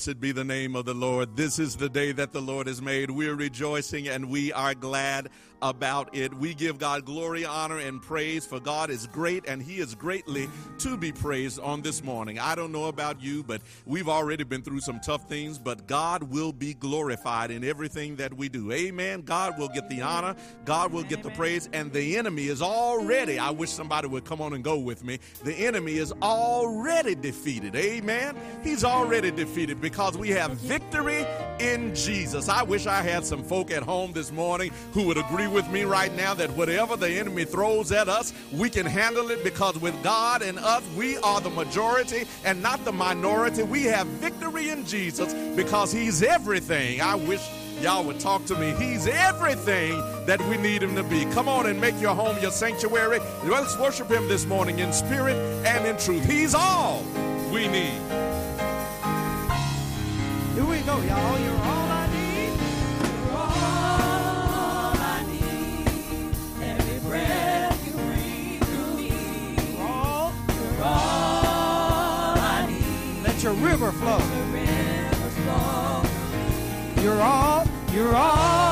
Blessed be the name of the Lord. This is the day that the Lord has made. We're rejoicing and we are glad about it. We give God glory, honor, and praise, for God is great and He is greatly to be praised on this morning. I don't know about you, but we've already been through some tough things, but God will be glorified in everything that we do. Amen. God will get the honor, God will get the praise, and the enemy is already, I wish somebody would come on and go with me. The enemy is already defeated. Amen. He's already defeated because we have victory in Jesus. I wish I had some folk at home this morning who would agree with me right now that whatever the enemy throws at us, we can handle it because with God and us, we are the majority and not the minority. We have victory in Jesus because He's everything. I wish y'all would talk to me. He's everything that we need him to be. Come on and make your home your sanctuary. Let's worship him this morning in spirit and in truth. He's all we need. Here we go, y'all. You're all river flow. You're all. You're all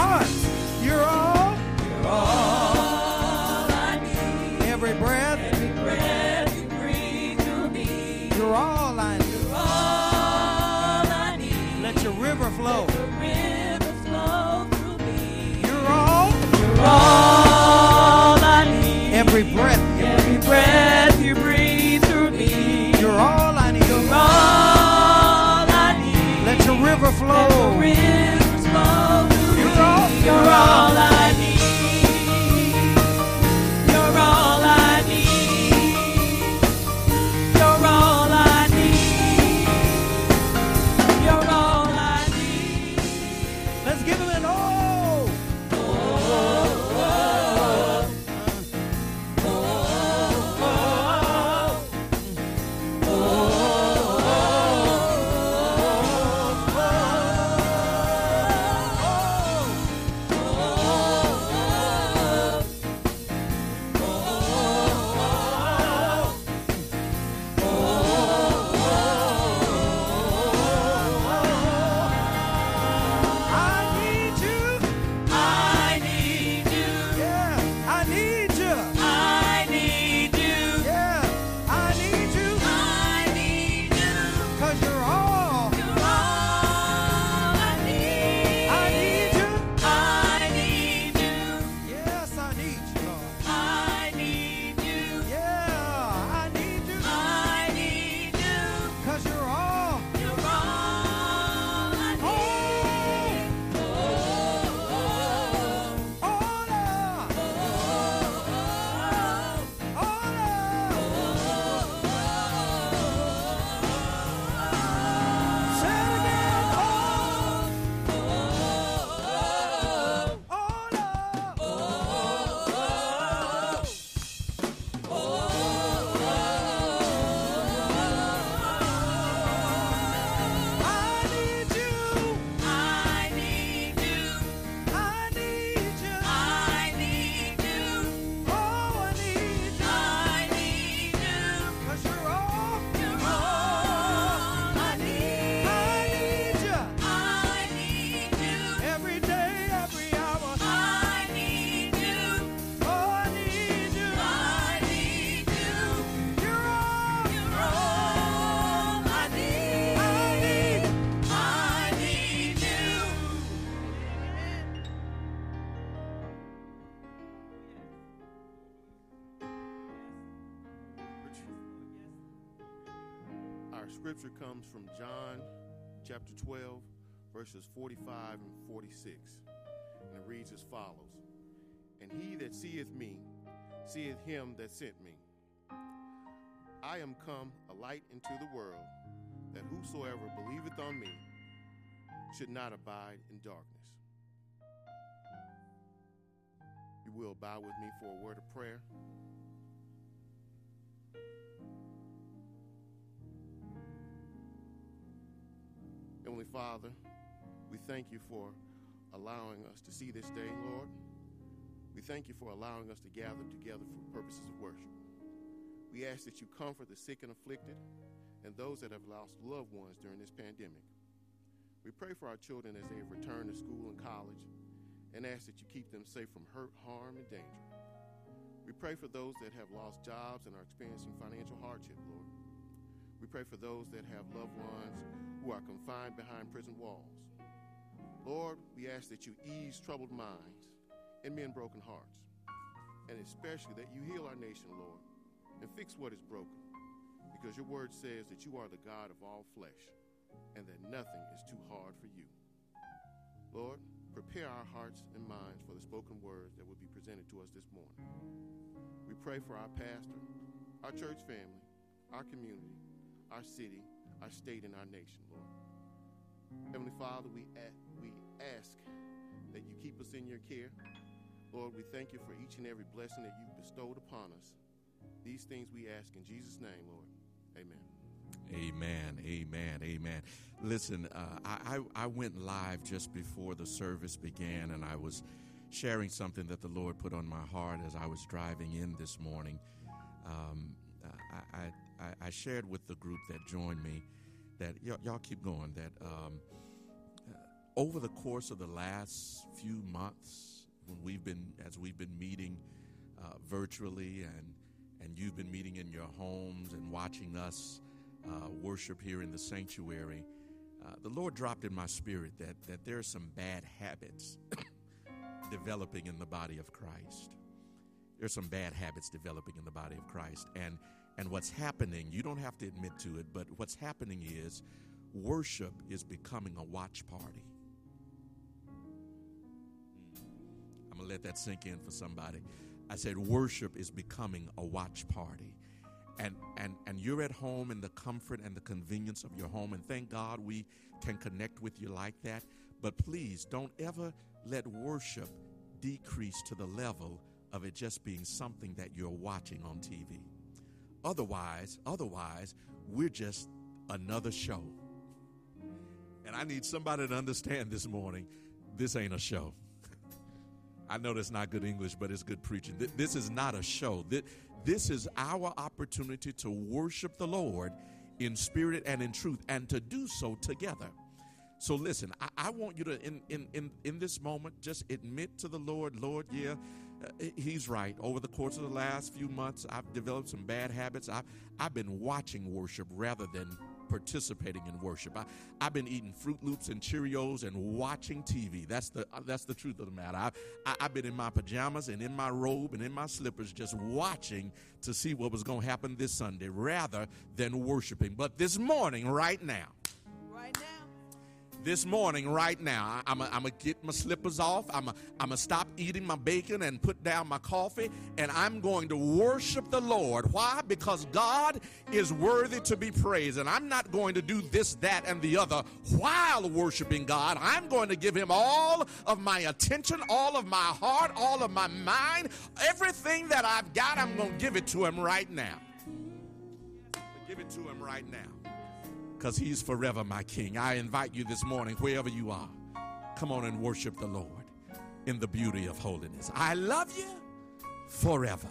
sing that in parts. You're all. You're all I need. Every breath. Every breath you breathe through me. You're all I need. You're all I need. Let your river flow. The rivers flow through me. You're all. You're all I need. Every breath. Every breath you breathe through me. You're all I need. You're all I need. Let your river Let flow. rivers flow through You're me. All- I 12, verses 45 and 46. And it reads as follows And he that seeth me, seeth him that sent me. I am come a light into the world, that whosoever believeth on me should not abide in darkness. You will bow with me for a word of prayer. Heavenly Father, we thank you for allowing us to see this day, Lord. We thank you for allowing us to gather together for purposes of worship. We ask that you comfort the sick and afflicted and those that have lost loved ones during this pandemic. We pray for our children as they return to school and college and ask that you keep them safe from hurt, harm, and danger. We pray for those that have lost jobs and are experiencing financial hardship, Lord. We pray for those that have loved ones who are confined behind prison walls. Lord, we ask that you ease troubled minds and mend broken hearts, and especially that you heal our nation, Lord, and fix what is broken, because your word says that you are the God of all flesh and that nothing is too hard for you. Lord, prepare our hearts and minds for the spoken words that will be presented to us this morning. We pray for our pastor, our church family, our community, our city, our state, and our nation, Lord. Heavenly Father, we, we ask that you keep us in your care. Lord, we thank you for each and every blessing that you've bestowed upon us. These things we ask in Jesus' name, Lord. Amen. Amen, amen, amen. Listen, uh, I, I, went live just before the service began, and I was sharing something that the Lord put on my heart as I was driving in this morning. Um, I, I, shared with the group that joined me that y- y'all keep going. That um, uh, over the course of the last few months, when we've been as we've been meeting uh, virtually, and and you've been meeting in your homes and watching us uh, worship here in the sanctuary, uh, the Lord dropped in my spirit that, that there are some bad habits developing in the body of Christ. There's some bad habits developing in the body of Christ. And, and what's happening, you don't have to admit to it, but what's happening is worship is becoming a watch party. I'm going to let that sink in for somebody. I said, worship is becoming a watch party and and and you're at home in the comfort and the convenience of your home and thank god we can connect with you like that but please don't ever let worship decrease to the level of it just being something that you're watching on tv otherwise otherwise we're just another show and i need somebody to understand this morning this ain't a show I know that's not good English, but it's good preaching. This is not a show. This is our opportunity to worship the Lord in spirit and in truth and to do so together. So listen, I, I, want you to in, in in in this moment just admit to the Lord, Lord, yeah, he's right. Over the course of the last few months, I've developed some bad habits. I've I've been watching worship rather than participating in worship. I, I've been eating Froot Loops and Cheerios and watching TV. That's the uh, that's the truth of the matter. I, I, I've been in my pajamas and in my robe and in my slippers, just watching to see what was going to happen this Sunday, rather than worshiping. But this morning, right now, right now this morning, right now, I'm going to get my slippers off. I'm going to stop eating my bacon and put down my coffee, and I'm going to worship the Lord. Why? Because God is worthy to be praised, and I'm not going to do this, that, and the other while worshiping God. I'm going to give Him all of my attention, all of my heart, all of my mind, everything that I've got, I'm going to give it to Him right now. Give it to Him right now because he's forever my king. I invite you this morning, wherever you are, come on and worship the Lord in the beauty of holiness. I love you forever.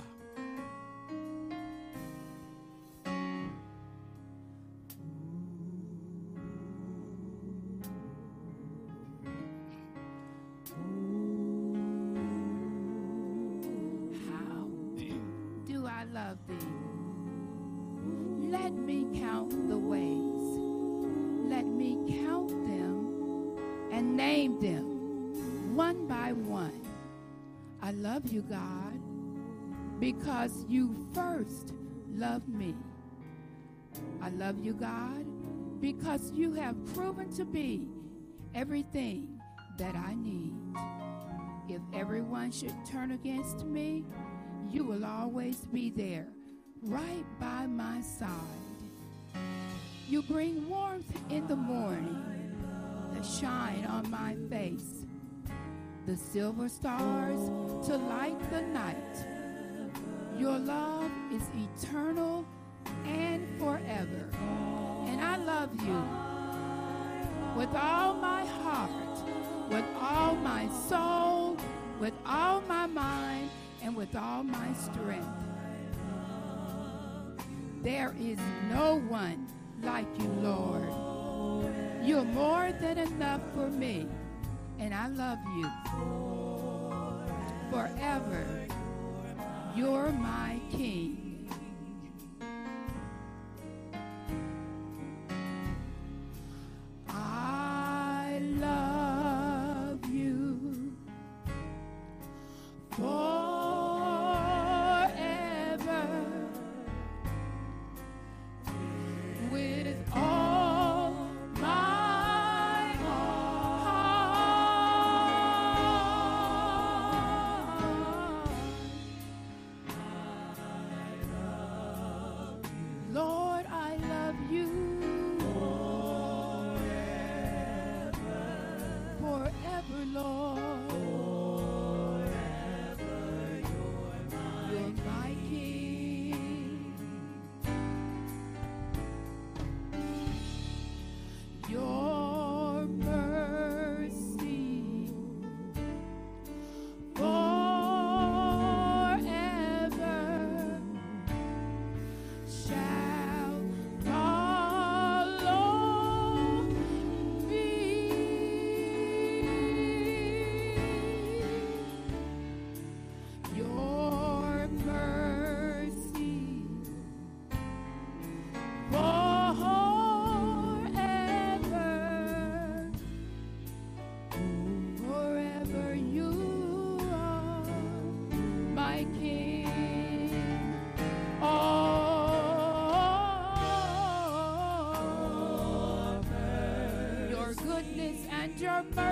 because you first loved me. I love you, God, because you have proven to be everything that I need. If everyone should turn against me, you will always be there, right by my side. You bring warmth in the morning, the shine on my face, the silver stars to light the night your love is eternal and forever. And I love you with all my heart, with all my soul, with all my mind, and with all my strength. There is no one like you, Lord. You're more than enough for me, and I love you forever you're my king. your mercy.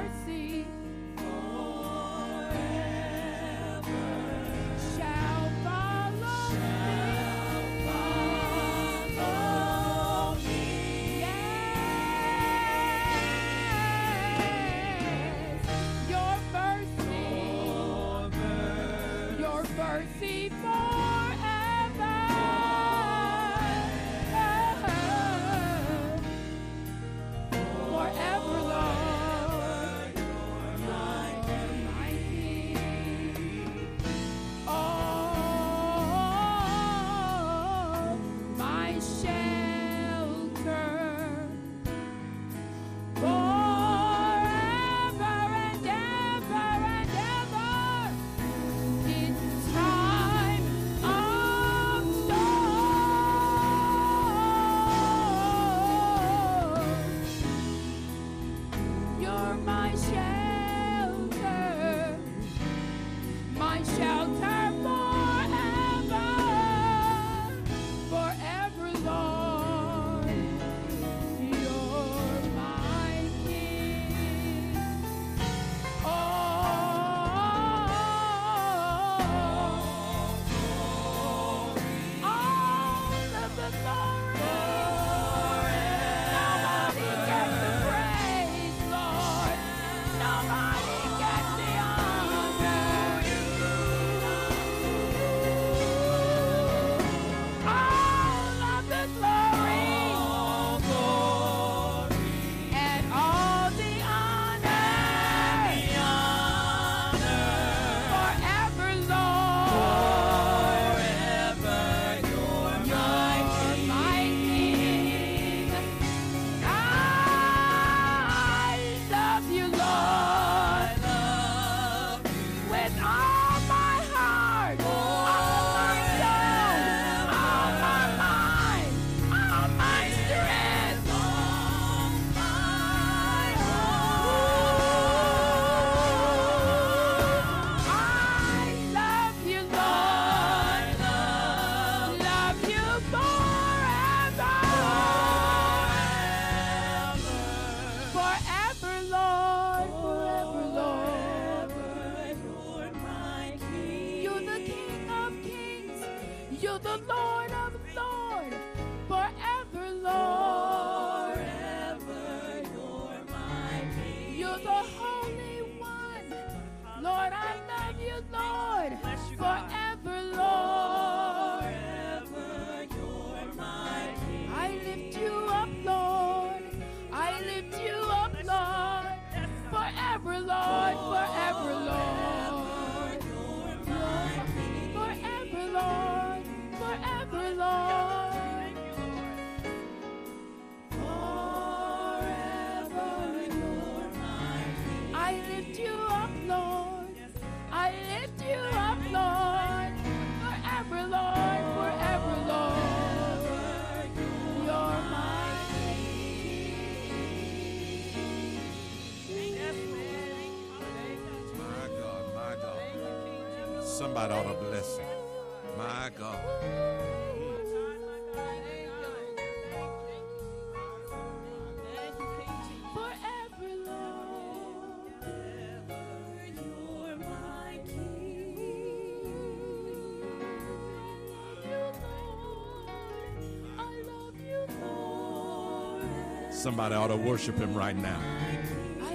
Somebody ought to worship him right now.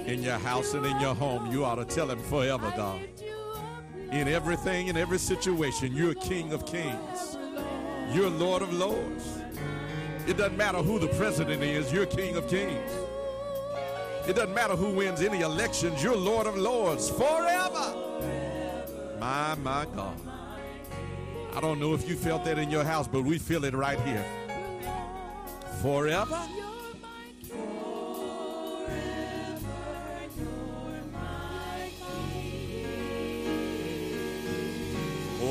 In your house and in your home, you ought to tell him forever, God. In everything, in every situation, you're King of Kings. You're Lord of Lords. It doesn't matter who the president is, you're King of Kings. It doesn't matter who wins any elections, you're Lord of Lords forever. My, my God. I don't know if you felt that in your house, but we feel it right here. Forever.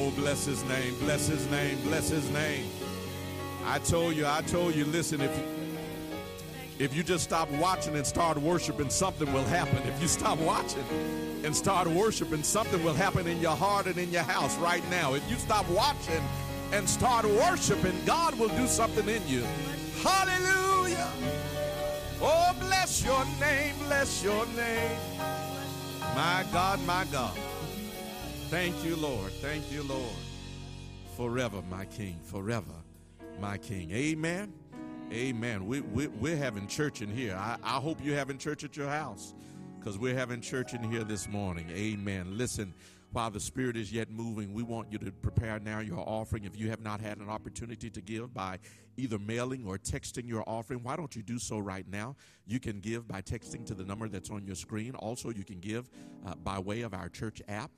Oh, bless his name, bless his name, bless his name. I told you, I told you, listen, if you, if you just stop watching and start worshiping, something will happen. If you stop watching and start worshiping, something will happen in your heart and in your house right now. If you stop watching and start worshiping, God will do something in you. Hallelujah. Oh, bless your name, bless your name. My God, my God. Thank you, Lord. Thank you, Lord. Forever, my King. Forever, my King. Amen. Amen. We, we, we're having church in here. I, I hope you're having church at your house because we're having church in here this morning. Amen. Listen, while the Spirit is yet moving, we want you to prepare now your offering. If you have not had an opportunity to give by either mailing or texting your offering, why don't you do so right now? You can give by texting to the number that's on your screen. Also, you can give uh, by way of our church app.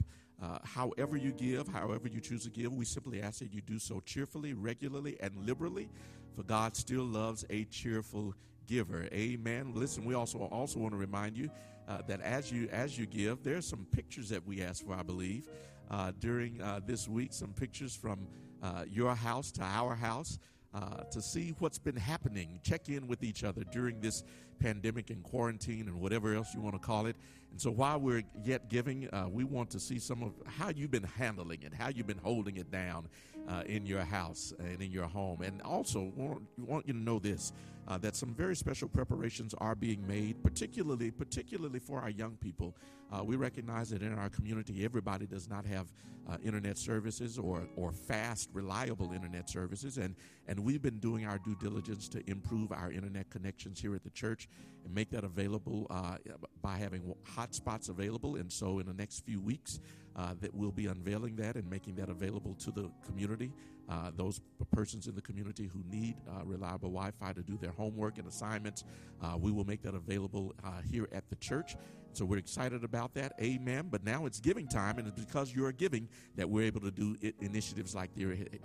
Uh, however you give, however you choose to give, we simply ask that you do so cheerfully, regularly, and liberally, for God still loves a cheerful giver. Amen. Listen, we also also want to remind you uh, that as you as you give, there's some pictures that we ask for, I believe, uh, during uh, this week. Some pictures from uh, your house to our house. Uh, to see what's been happening, check in with each other during this pandemic and quarantine and whatever else you want to call it. And so while we're yet giving, uh, we want to see some of how you've been handling it, how you've been holding it down uh, in your house and in your home. And also, want, want you to know this. Uh, that some very special preparations are being made, particularly particularly for our young people. Uh, we recognize that in our community, everybody does not have uh, internet services or or fast, reliable internet services, and and we've been doing our due diligence to improve our internet connections here at the church and make that available uh, by having hotspots available. And so, in the next few weeks, uh, that we'll be unveiling that and making that available to the community. Uh, those persons in the community who need reliable Wi Fi to do their homework and assignments, uh, we will make that available uh, here at the church. So we're excited about that. Amen. But now it's giving time, and it's because you're giving that we're able to do it, initiatives like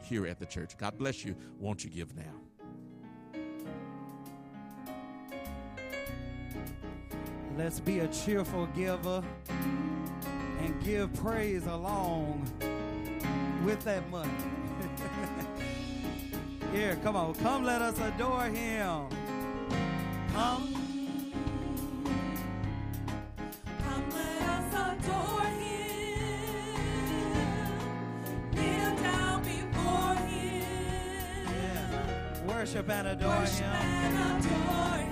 here at the church. God bless you. Won't you give now? Let's be a cheerful giver and give praise along with that money. Here, come on. Come, let us adore him. Come. Come, let us adore him. Kneel down before him. Yes. Worship and adore Worship him. and adore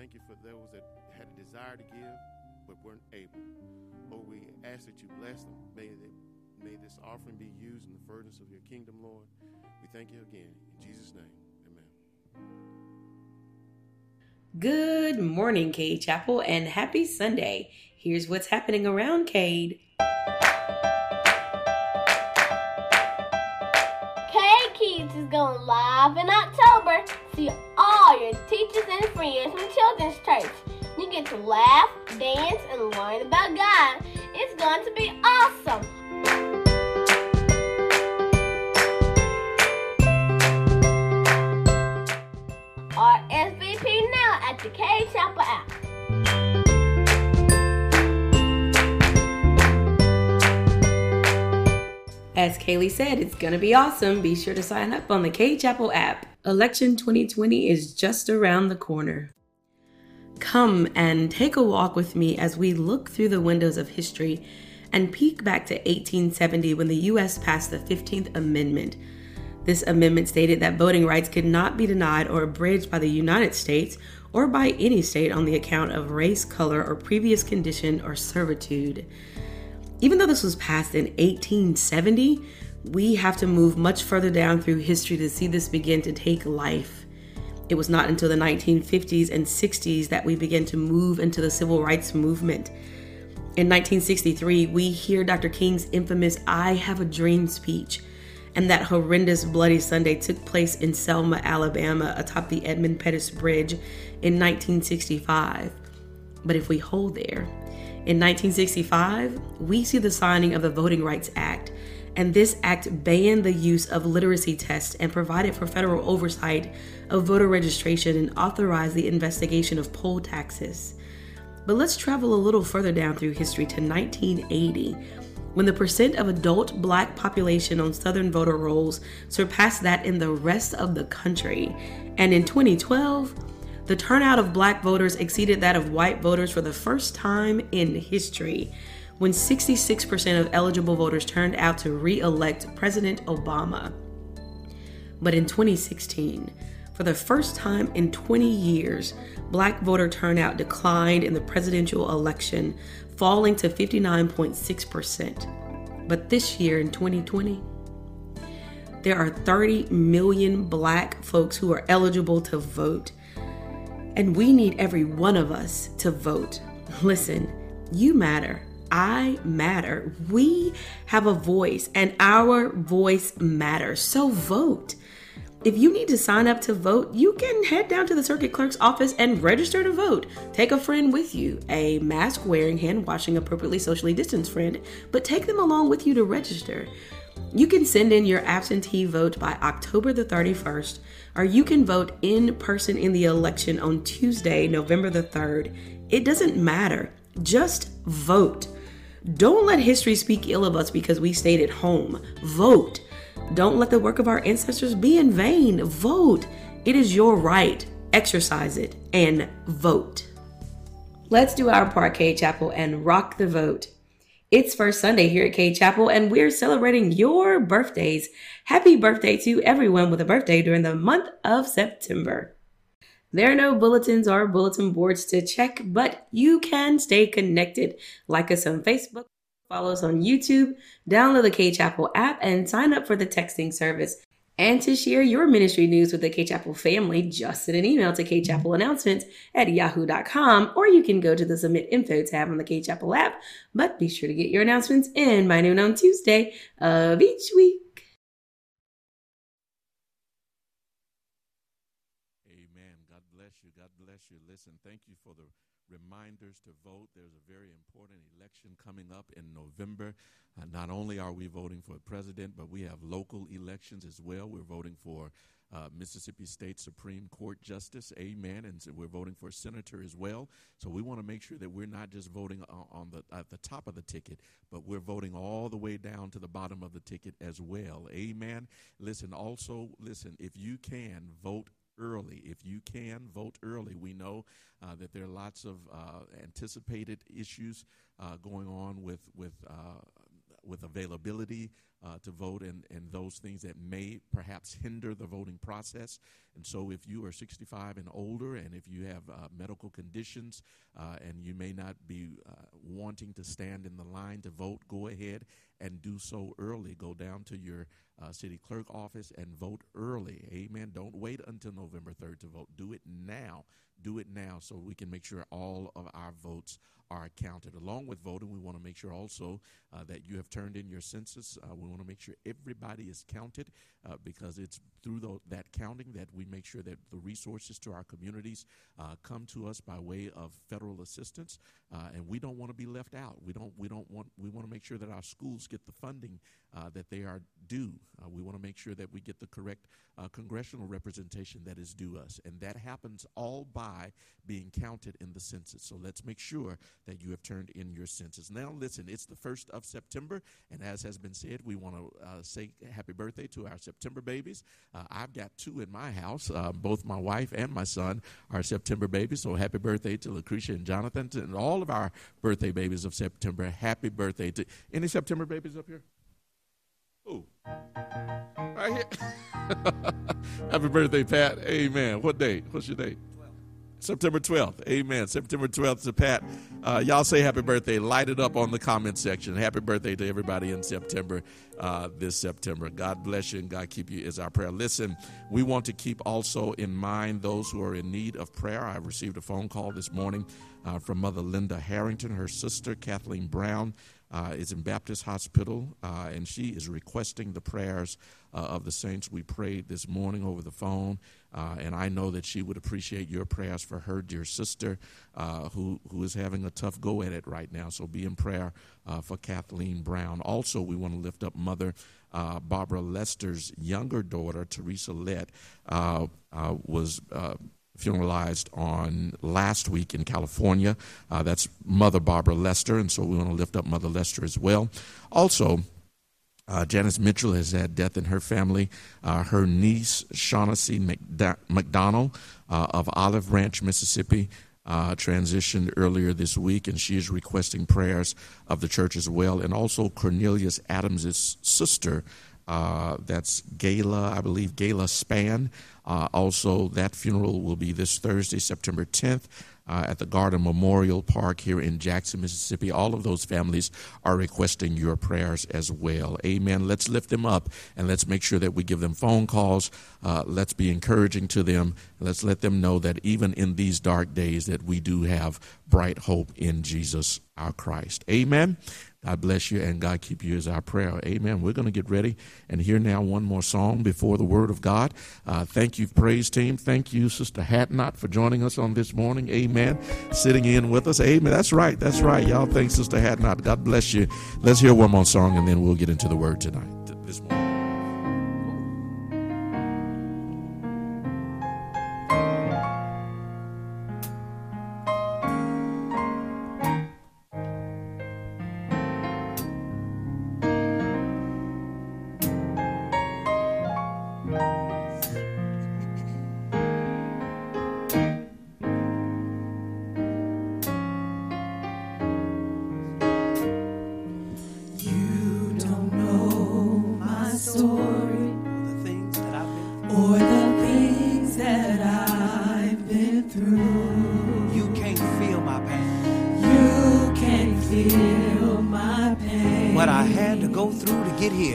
thank you for those that had a desire to give but weren't able. Lord, we ask that you bless them. May, they, may this offering be used in the furtherance of your kingdom, Lord. We thank you again. In Jesus' name, amen. Good morning, Cade Chapel, and happy Sunday. Here's what's happening around Cade. Kids is going live in October. See all your teachers and friends from Children's Church. You get to laugh, dance, and learn about God. It's going to be awesome. RSVP now at the Cade Chapel As Kaylee said, it's going to be awesome. Be sure to sign up on the Cade Chapel app. Election 2020 is just around the corner. Come and take a walk with me as we look through the windows of history and peek back to 1870 when the U.S. passed the 15th Amendment. This amendment stated that voting rights could not be denied or abridged by the United States or by any state on the account of race, color, or previous condition or servitude. Even though this was passed in 1870, we have to move much further down through history to see this begin to take life. It was not until the 1950s and 60s that we began to move into the civil rights movement. In 1963, we hear Dr. King's infamous I Have a Dream speech, and that horrendous Bloody Sunday took place in Selma, Alabama, atop the Edmund Pettus Bridge in 1965. But if we hold there, in 1965, we see the signing of the Voting Rights Act, and this act banned the use of literacy tests and provided for federal oversight of voter registration and authorized the investigation of poll taxes. But let's travel a little further down through history to 1980, when the percent of adult black population on Southern voter rolls surpassed that in the rest of the country. And in 2012, the turnout of black voters exceeded that of white voters for the first time in history, when 66% of eligible voters turned out to re elect President Obama. But in 2016, for the first time in 20 years, black voter turnout declined in the presidential election, falling to 59.6%. But this year in 2020, there are 30 million black folks who are eligible to vote. And we need every one of us to vote. Listen, you matter. I matter. We have a voice, and our voice matters. So vote. If you need to sign up to vote, you can head down to the circuit clerk's office and register to vote. Take a friend with you, a mask wearing, hand washing, appropriately socially distanced friend, but take them along with you to register. You can send in your absentee vote by October the 31st, or you can vote in person in the election on Tuesday, November the 3rd. It doesn't matter. Just vote. Don't let history speak ill of us because we stayed at home. Vote. Don't let the work of our ancestors be in vain. Vote. It is your right. Exercise it and vote. Let's do our Cade Chapel, and rock the vote. It's first Sunday here at Cade Chapel, and we're celebrating your birthdays. Happy birthday to everyone with a birthday during the month of September. There are no bulletins or bulletin boards to check, but you can stay connected. Like us on Facebook, follow us on YouTube, download the Cade Chapel app, and sign up for the texting service. And to share your ministry news with the Cade Chapel family, just send an email to Announcements at yahoo.com, or you can go to the Submit Info tab on the Cade Chapel app. But be sure to get your announcements in by noon on Tuesday of each week. Amen. God bless you. God bless you. Listen, thank you for the reminders to vote. There's a very important election coming up in November. Uh, not only are we voting for a president, but we have local elections as well. We're voting for uh, Mississippi State Supreme Court Justice, amen, and so we're voting for senator as well. So we want to make sure that we're not just voting on the at the top of the ticket, but we're voting all the way down to the bottom of the ticket as well, amen. Listen, also listen, if you can vote early. If you can, vote early. We know uh, that there are lots of uh, anticipated issues uh, going on with with uh, with availability uh, to vote and, and those things that may perhaps hinder the voting process. And so, if you are 65 and older, and if you have uh, medical conditions, uh, and you may not be uh, wanting to stand in the line to vote, go ahead and do so early. Go down to your uh, city clerk office and vote early. Amen. Don't wait until November 3rd to vote. Do it now. Do it now so we can make sure all of our votes are counted. Along with voting, we want to make sure also uh, that you have turned in your census. Uh, we want to make sure everybody is counted uh, because it's through the, that counting that we make sure that the resources to our communities uh, come to us by way of federal assistance. Uh, and we don't want to be left out. We don't. We don't want. We want to make sure that our schools get the funding uh, that they are due. we want to make sure that we get the correct congressional representation that is due us, and that happens all by being counted in the census. So let's make sure that you have turned in your senses. Now, listen, it's the 1st of September, and as has been said, we want to uh, say happy birthday to our September babies. Uh, I've got two in my house. Uh, both my wife and my son are September babies, so happy birthday to Lucretia and Jonathan, and all of our birthday babies of September. Happy birthday to any September babies up here? Ooh. Right here. happy birthday, Pat. Amen. What date? What's your date? September 12th. Amen. September 12th to Pat. Uh, y'all say happy birthday. Light it up on the comment section. Happy birthday to everybody in September, uh, this September. God bless you and God keep you is our prayer. Listen, we want to keep also in mind those who are in need of prayer. I received a phone call this morning uh, from Mother Linda Harrington. Her sister, Kathleen Brown, uh, is in Baptist Hospital, uh, and she is requesting the prayers uh, of the saints. We prayed this morning over the phone, uh, and I know that she would appreciate your prayers for her dear sister, uh, who who is having a tough go at it right now. So be in prayer uh, for Kathleen Brown. Also, we want to lift up Mother. Barbara Lester's younger daughter, Teresa Lett, was funeralized on last week in California. Uh, that's Mother Barbara Lester, and so we want to lift up Mother Lester as well. Also, uh, Janice Mitchell has had death in her family. Uh, her niece, Shaughnessy McDonald uh, of Olive Branch, Mississippi, uh, transitioned earlier this week, and she is requesting prayers of the church as well. And also, Cornelius Adams' sister, Uh, that's Gala, I believe, Gala Span. Uh, also, that funeral will be this Thursday, September 10th uh, at the Garden Memorial Park here in Jackson, Mississippi. All of those families are requesting your prayers as well. Amen. Let's lift them up and let's make sure that we give them phone calls. Uh, let's be encouraging to them. Let's let them know that even in these dark days that we do have bright hope in Jesus our Christ. Amen. God bless you and God keep you as our prayer. Amen. We're going to get ready and hear now one more song before the Word of God. Uh, thank you, praise team. Thank you, Sister Hatnot, for joining us on this morning. Amen. Sitting in with us. Amen. That's right. That's right. Y'all thank Sister Hatnot. God bless you. Let's hear one more song and then we'll get into the Word tonight. This morning.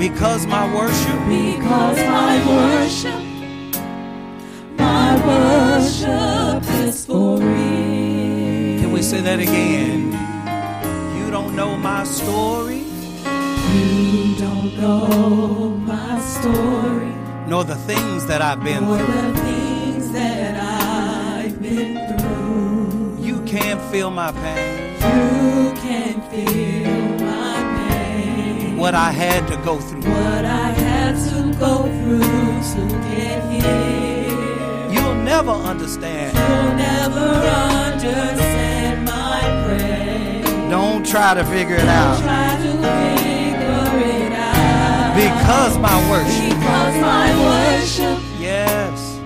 because my worship, because my worship, my worship is for real. Can we say that again? You don't know my story. You don't know my story, nor the things that I've been nor through. the things that I've been through. You can't feel my pain. You can't feel. What I had to go through. What I had to go through to get here. You'll never understand. You'll never understand my prayer. Don't try to figure it out. Because my worship. Because my worship. Yes.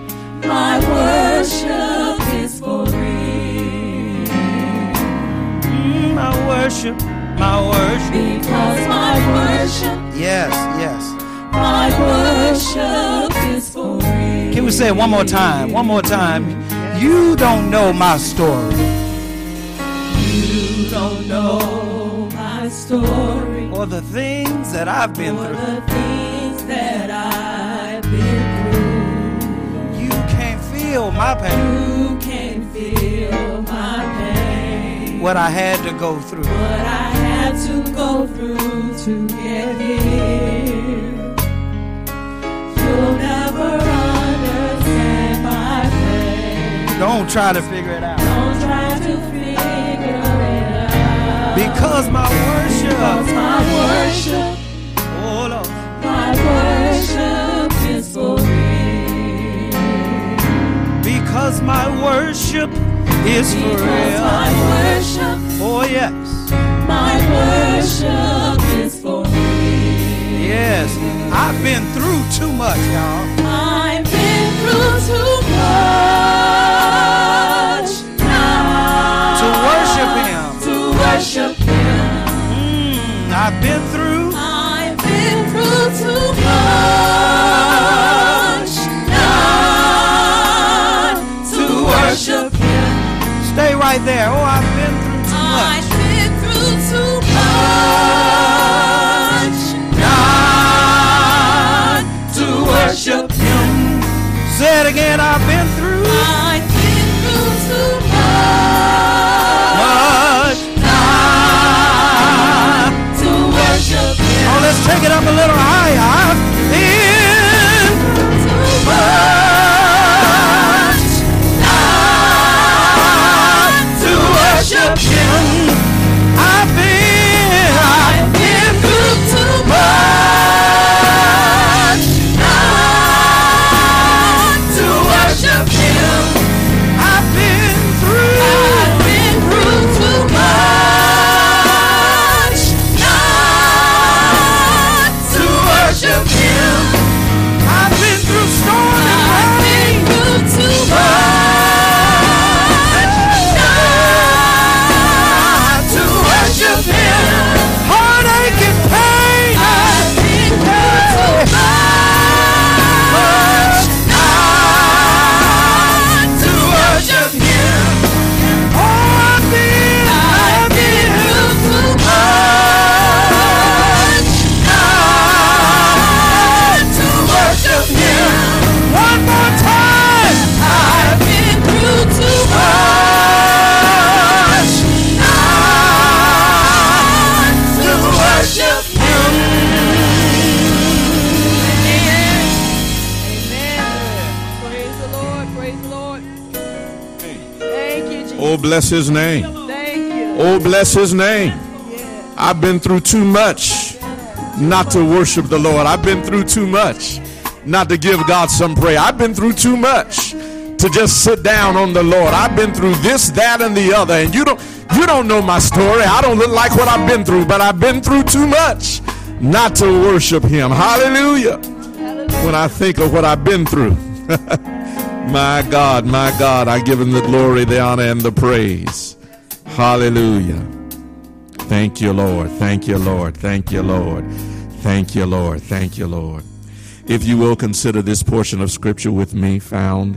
My worship is for real. Mm, my worship. My worship. Because my worship. Yes, yes. My worship is for real. Can we say it one more time? One more time. You don't know my story. You don't know my story Or the things that I've been for through. the things that I've been through. You can't feel my pain. You can't feel my pain. What I had to go through. What I had to go through to get here. You'll never understand my pain. Don't try to figure it out. Don't try to because my worship, because my worship, oh Lord, my worship is for real. Because my worship is because for real. My worship, oh yes, Yes, I've been through too much, y'all. I've been through too much now to worship Him To worship Him. Mm, I've been through. I've been through too much not to worship Him. Stay right there. Oh, I've been Say it again. I've been through. I've been through too much. much oh, let's take it up a little higher. Oh, bless his name. Oh, bless his name. I've been through too much not to worship the Lord. I've been through too much not to give God some prayer. I've been through too much to just sit down on the Lord. I've been through this, that, and the other. And you don't you don't know my story. I don't look like what I've been through, but I've been through too much not to worship him. Hallelujah. When I think of what I've been through. my God, my God, I give him the glory, the honor, and the praise. Hallelujah. Thank you, Lord. Thank you, Lord. Thank you, Lord. Thank you, Lord. Thank you, Lord. If you will consider this portion of scripture with me, found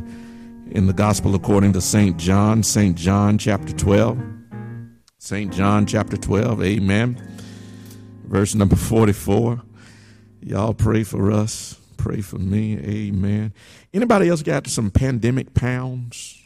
in the gospel according to St. John, St. John chapter 12. St. John chapter 12, amen. Verse number 44. Y'all pray for us. Pray for me, amen. Anybody else got some pandemic pounds?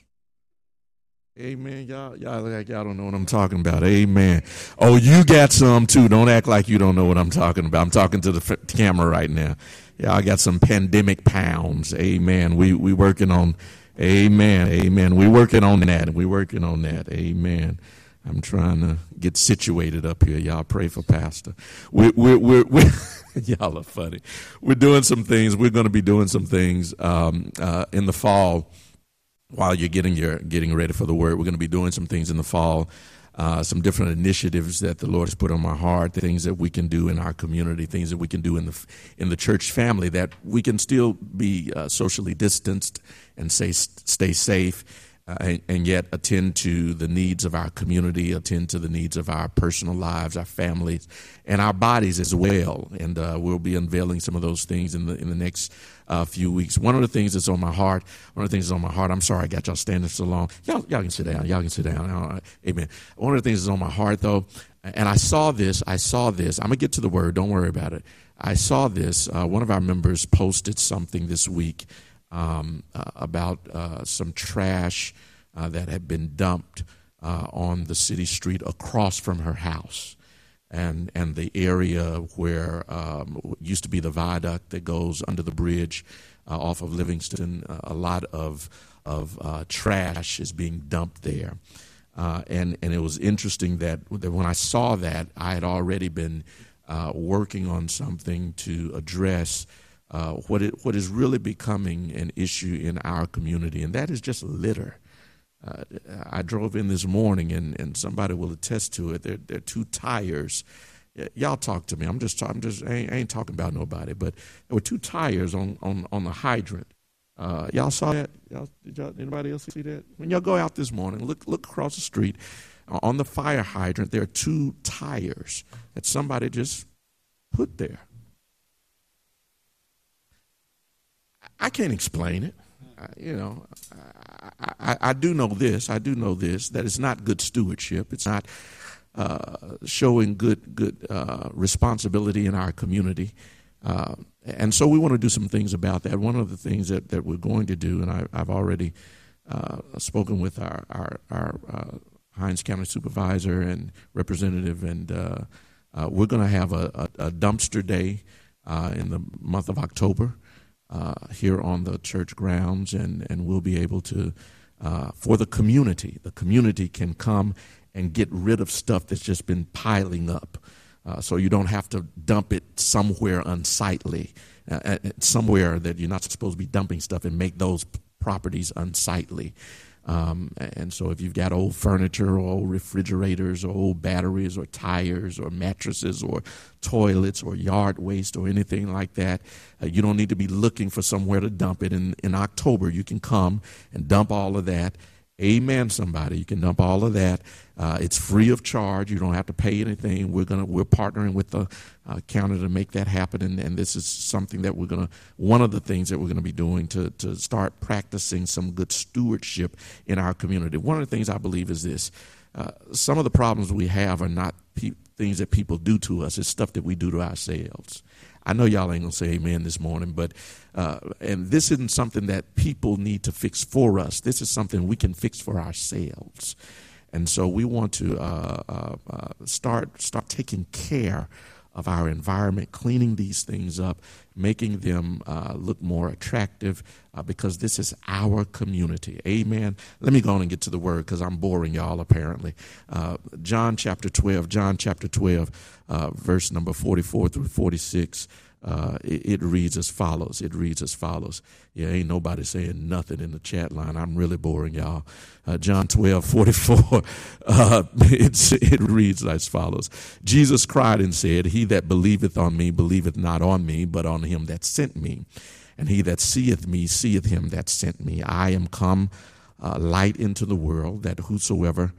Amen. Y'all, y'all like y'all don't know what I'm talking about. Amen. Oh, you got some too. Don't act like you don't know what I'm talking about. I'm talking to the f- camera right now. Y'all got some pandemic pounds. Amen. We we working on. Amen. Amen. We working on that. We working on that. Amen. I'm trying to get situated up here. Y'all pray for Pastor. We we we we y'all are funny. We're doing some things. We're going to be doing some things um, uh, in the fall while you're getting your getting ready for the word, we're going to be doing some things in the fall, uh, some different initiatives that the Lord has put on my heart, things that we can do in our community, things that we can do in the in the church family that we can still be uh, socially distanced and say stay safe. Uh, and, and, yet attend to the needs of our community, attend to the needs of our personal lives, our families, and our bodies as well. And uh, we'll be unveiling some of those things in the in the next uh, few weeks. One of the things that's on my heart, one of the things that's on my heart. I'm sorry I got y'all standing so long. Y'all, y'all can sit down. Y'all can sit down. Amen. One of the things that's on my heart though, and I saw this. I saw this. I'm gonna get to the word. Don't worry about it. I saw this. Uh, one of our members posted something this week um, uh, about uh, some trash uh, that had been dumped uh, on the city street across from her house. And, and the area where um, used to be the viaduct that goes under the bridge uh, off of Livingston, uh, a lot of, of uh, trash is being dumped there. and, and it was interesting that, that when I saw that, I had already been working on something to address uh, what it, what is really becoming an issue in our community, and that is just litter. Uh, I drove in this morning, and, and somebody will attest to it. There, there are two tires. Y'all talk to me. I'm just, I'm just, I ain't, ain't talking about nobody. But there were two tires on, on, on the hydrant. Uh, y'all saw that? Y'all, did y'all, anybody else see that? When y'all go out this morning, look, look across the street. On the fire hydrant, there are two tires that somebody just put there. I can't explain it. I, you know, I, I, I, do know this. I do know this that it's not good stewardship. It's not uh, showing good good uh, responsibility in our community. Uh, and so we want to do some things about that. One of the things that, that we're going to do, and I, have already uh, spoken with our our, our uh, Hinds County supervisor and representative, and uh, we're going to have a, a, a dumpster day in the month of October uh, here on the church grounds, and, and we'll be able to, uh, for the community, the community can come and get rid of stuff that's just been piling up. Uh, so you don't have to dump it somewhere unsightly, uh, uh, somewhere that you're not supposed to be dumping stuff and make those properties unsightly. Um, and so, if you've got old furniture or old refrigerators or old batteries or tires or mattresses or toilets or yard waste or anything like that, uh, you don't need to be looking for somewhere to dump it. In, in October, you can come and dump all of that Amen, somebody. You can dump all of that. Uh, it's free of charge. You don't have to pay anything. We're gonna we're partnering with the county to make that happen, and, and this is something that we're gonna one of the things that we're gonna be doing to to start practicing some good stewardship in our community. One of the things I believe is this: uh, some of the problems we have are not pe- things that people do to us; it's stuff that we do to ourselves. I know y'all ain't gonna say amen this morning, but uh, and this isn't something that people need to fix for us. This is something we can fix for ourselves, and so we want to uh, uh, uh start start taking care of our environment, cleaning these things up, making them uh, look more attractive, uh, because this is our community. Amen. Let me go on and get to the word because I'm boring y'all, apparently. Uh, John chapter 12, John chapter 12, uh, verse number 44 through 46 uh, it, it, reads as follows. It reads as follows. Yeah, ain't nobody saying nothing in the chat line. I'm really boring, y'all. Uh, John 12, 44. Uh, it reads as follows. Jesus cried and said, He that believeth on me believeth not on me, but on him that sent me. And he that seeth me seeth him that sent me. I am come uh, light into the world, that whosoever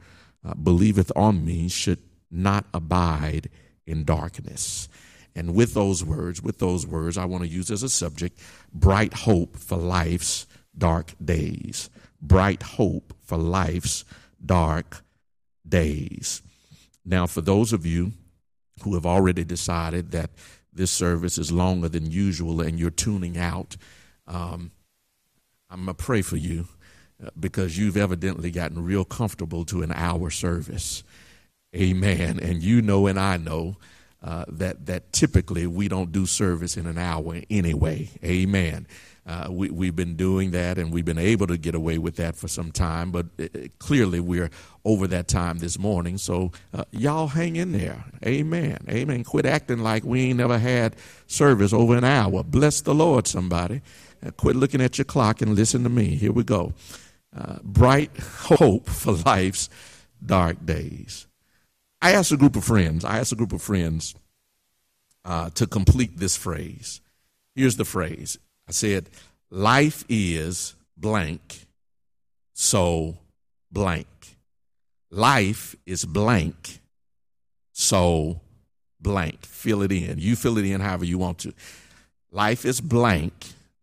uh, believeth on me should not abide in darkness. And with those words, with those words, I want to use as a subject bright hope for life's dark days. Bright hope for life's dark days. Now, for those of you who have already decided that this service is longer than usual and you're tuning out, um, I'm going to pray for you uh, because you've evidently gotten real comfortable to an hour service. Amen. And you know, and I know uh, that that typically we don't do service in an hour anyway. Amen. Uh, we, we've been doing that and we've been able to get away with that for some time, but uh, clearly we're over that time this morning. So uh, y'all hang in there. Amen. Amen. Quit acting like we ain't never had service over an hour. Bless the Lord, somebody. Uh, quit looking at your clock and listen to me. Here we go. Uh, bright hope for life's dark days. I asked a group of friends, I asked a group of friends uh, to complete this phrase. Here's the phrase I said, Life is blank, so blank. Life is blank, so blank. Fill it in. You fill it in however you want to. Life is blank,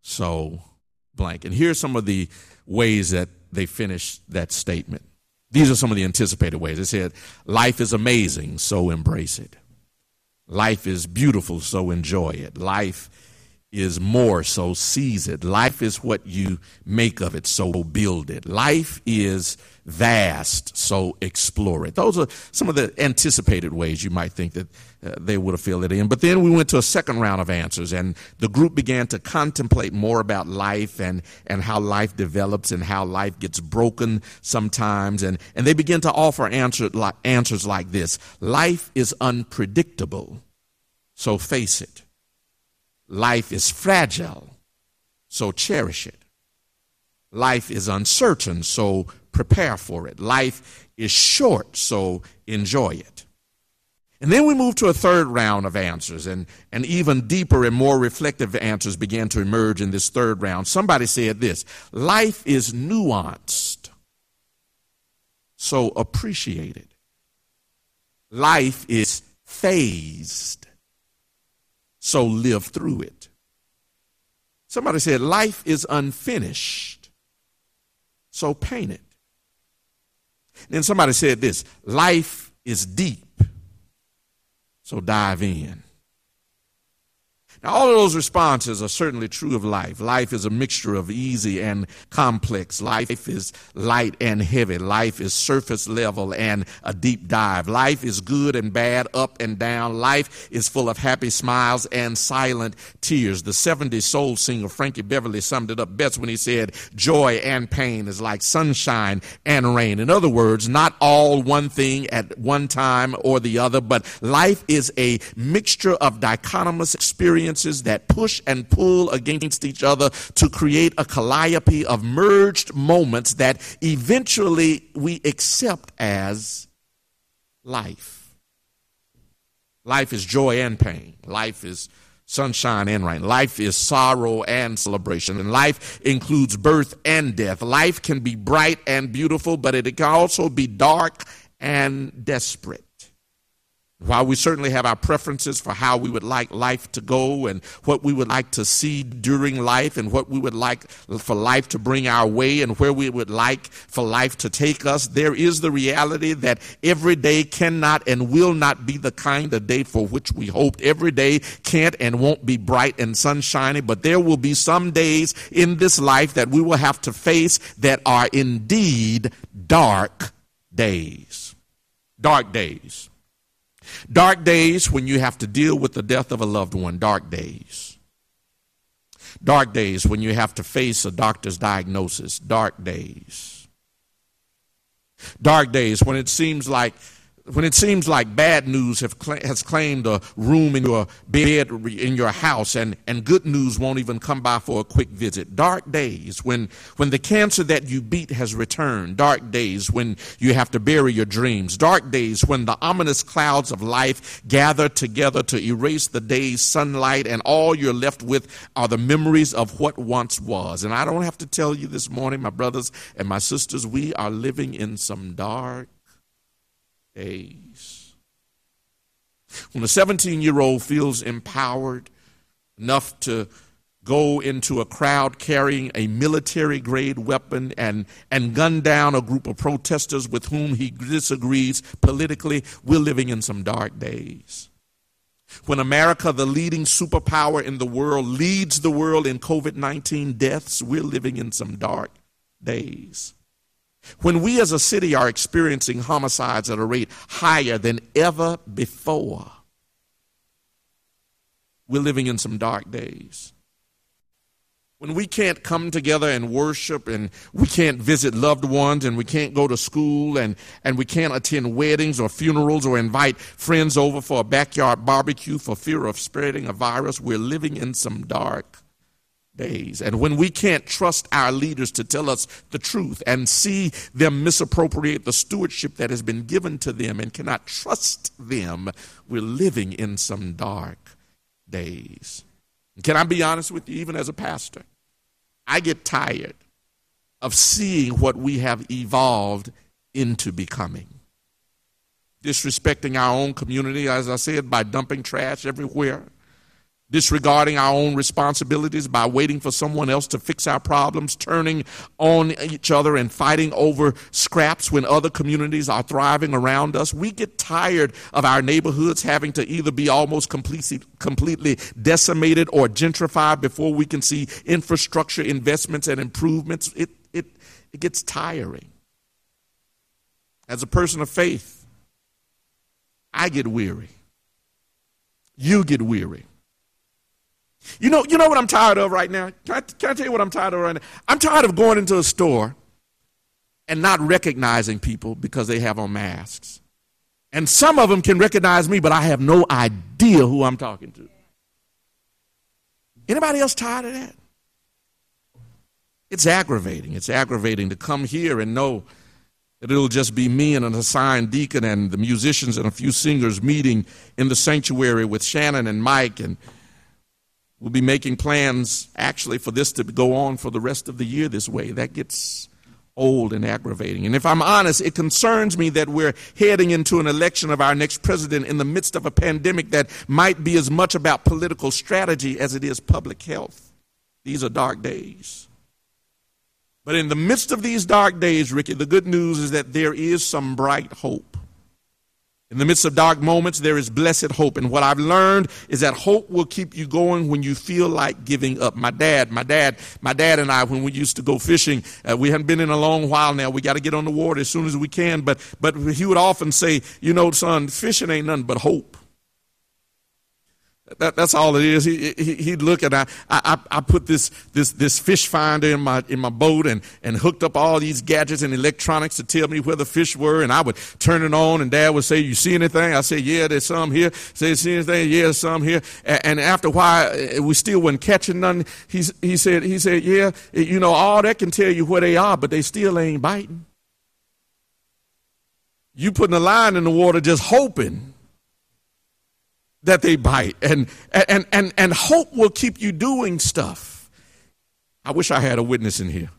so blank. And here's some of the ways that they finish that statement. These are some of the anticipated ways. It said, Life is amazing, so embrace it. Life is beautiful, so enjoy it. Life is more, so seize it. Life is what you make of it, so build it. Life is vast, so explore it. Those are some of the anticipated ways you might think that uh, they would have filled it in. But then we went to a second round of answers, and the group began to contemplate more about life and, and how life develops and how life gets broken sometimes. And, and they began to offer answer, like, answers like this Life is unpredictable, so face it. Life is fragile, so cherish it. Life is uncertain, so prepare for it. Life is short, so enjoy it. And then we move to a third round of answers, and, and even deeper and more reflective answers began to emerge in this third round. Somebody said this Life is nuanced, so appreciate it. Life is phased, so live through it. Somebody said, Life is unfinished, so paint it. Then somebody said this life is deep, so dive in. Now, all of those responses are certainly true of life. Life is a mixture of easy and complex. Life is light and heavy. Life is surface level and a deep dive. Life is good and bad, up and down. Life is full of happy smiles and silent tears. The 70s soul singer Frankie Beverly summed it up best when he said, Joy and pain is like sunshine and rain. In other words, not all one thing at one time or the other, but life is a mixture of dichotomous experience experiences that push and pull against each other to create a calliope of merged moments that eventually we accept as life. Life is joy and pain. Life is sunshine and rain. Life is sorrow and celebration. And life includes birth and death. Life can be bright and beautiful, but it can also be dark and desperate. While we certainly have our preferences for how we would like life to go and what we would like to see during life and what we would like for life to bring our way and where we would like for life to take us, there is the reality that every day cannot and will not be the kind of day for which we hoped. Every day can't and won't be bright and sunshiny, but there will be some days in this life that we will have to face that are indeed dark days. Dark days. Dark days when you have to deal with the death of a loved one, dark days. Dark days when you have to face a doctor's diagnosis, dark days. Dark days when it seems like when it seems like bad news have cl- has claimed a room in your bed in your house and, and good news won't even come by for a quick visit. Dark days when when the cancer that you beat has returned. Dark days when you have to bury your dreams. Dark days when the ominous clouds of life gather together to erase the day's sunlight and all you're left with are the memories of what once was. And I don't have to tell you this morning my brothers and my sisters we are living in some dark days. When a 17 year old feels empowered enough to go into a crowd carrying a military grade weapon and, and gun down a group of protesters with whom he disagrees politically, we're living in some dark days. When America, the leading superpower in the world, leads the world in COVID 19 deaths, we're living in some dark days. When we as a city are experiencing homicides at a rate higher than ever before, we're living in some dark days. When we can't come together and worship and we can't visit loved ones and we can't go to school and, and we can't attend weddings or funerals or invite friends over for a backyard barbecue for fear of spreading a virus, we're living in some dark days. And when we can't trust our leaders to tell us the truth and see them misappropriate the stewardship that has been given to them and cannot trust them, we're living in some dark days. Can I be honest with you, even as a pastor? I get tired of seeing what we have evolved into becoming. Disrespecting our own community, as I said, by dumping trash everywhere disregarding our own responsibilities by waiting for someone else to fix our problems, turning on each other and fighting over scraps when other communities are thriving around us. We get tired of our neighborhoods having to either be almost completely, completely decimated or gentrified before we can see infrastructure investments and improvements. It, it, it gets tiring. As a person of faith, I get weary. You get weary. You know, you know what I'm tired of right now? Can I, can I tell you what I'm tired of right now? I'm tired of going into a store and not recognizing people because they have on masks. And some of them can recognize me, but I have no idea who I'm talking to. Anybody else tired of that? It's aggravating. It's aggravating to come here and know that it'll just be me and an assigned deacon and the musicians and a few singers meeting in the sanctuary with Shannon and Mike and We'll be making plans actually for this to go on for the rest of the year this way. That gets old and aggravating. And if I'm honest, it concerns me that we're heading into an election of our next president in the midst of a pandemic that might be as much about political strategy as it is public health. These are dark days. But in the midst of these dark days, Ricky, the good news is that there is some bright hope. In the midst of dark moments, there is blessed hope. And what I've learned is that hope will keep you going when you feel like giving up. My dad, my dad, my dad and I, when we used to go fishing, uh, we haven't been in a long while now. We got to get on the water as soon as we can. But, but he would often say, you know, son, fishing ain't nothing but hope. That, that's all it is. He, he, would look at I, I, I put this, this, this fish finder in my, in my boat and, and hooked up all these gadgets and electronics to tell me where the fish were. And I would turn it on and dad would say, you see anything? I say, yeah, there's some here. Say, see anything? Yeah, some here. And, and after a while, we still wasn't catching none. He's, he said, he said, yeah, you know, all that can tell you where they are, but they still ain't biting. You putting a line in the water just hoping that they bite. And, and, and, and hope will keep you doing stuff. I wish I had a witness in here.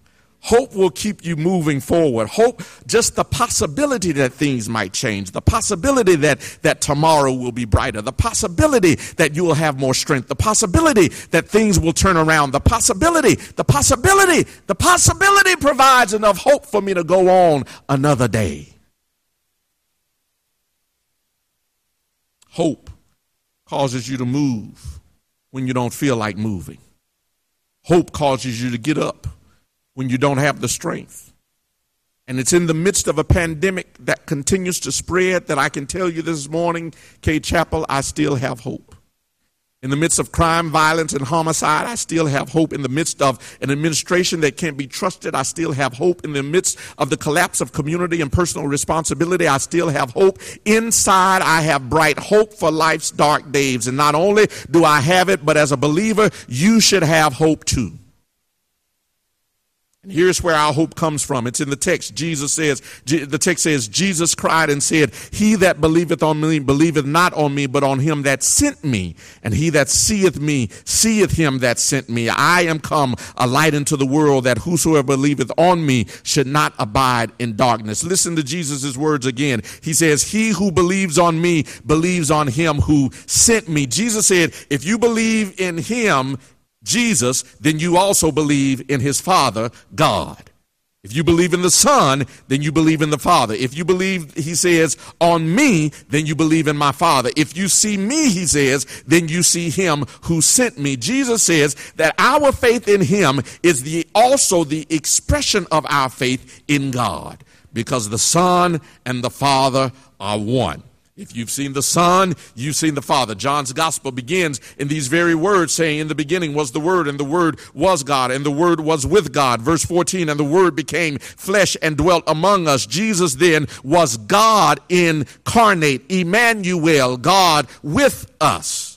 Hope will keep you moving forward. Hope, just the possibility that things might change, the possibility that, that tomorrow will be brighter, the possibility that you will have more strength, the possibility that things will turn around, the possibility, the possibility, the possibility provides enough hope for me to go on another day. Hope causes you to move when you don't feel like moving. Hope causes you to get up when you don't have the strength. And it's in the midst of a pandemic that continues to spread that I can tell you this morning, Cade Chapel, I still have hope. In the midst of crime, violence, and homicide, I still have hope. In the midst of an administration that can't be trusted, I still have hope. In the midst of the collapse of community and personal responsibility, I still have hope. Inside, I have bright hope for life's dark days. And not only do I have it, but as a believer, you should have hope too. And here's where our hope comes from. It's in the text. Jesus says, the text says, Jesus cried and said, He that believeth on me believeth not on me, but on him that sent me. And he that seeth me seeth him that sent me. I am come a light into the world that whosoever believeth on me should not abide in darkness. Listen to Jesus' words again. He says, He who believes on me believes on him who sent me. Jesus said, If you believe in him, Jesus, then you also believe in his Father, God. If you believe in the Son, then you believe in the Father. If you believe, he says, on me, then you believe in my Father. If you see me, he says, then you see him who sent me. Jesus says that our faith in him is the, also the expression of our faith in God because the Son and the Father are one. If you've seen the Son, you've seen the Father. John's gospel begins in these very words saying, In the beginning was the Word, and the Word was God, and the Word was with God. Verse 14, and the Word became flesh and dwelt among us. Jesus then was God incarnate, Emmanuel, God with us.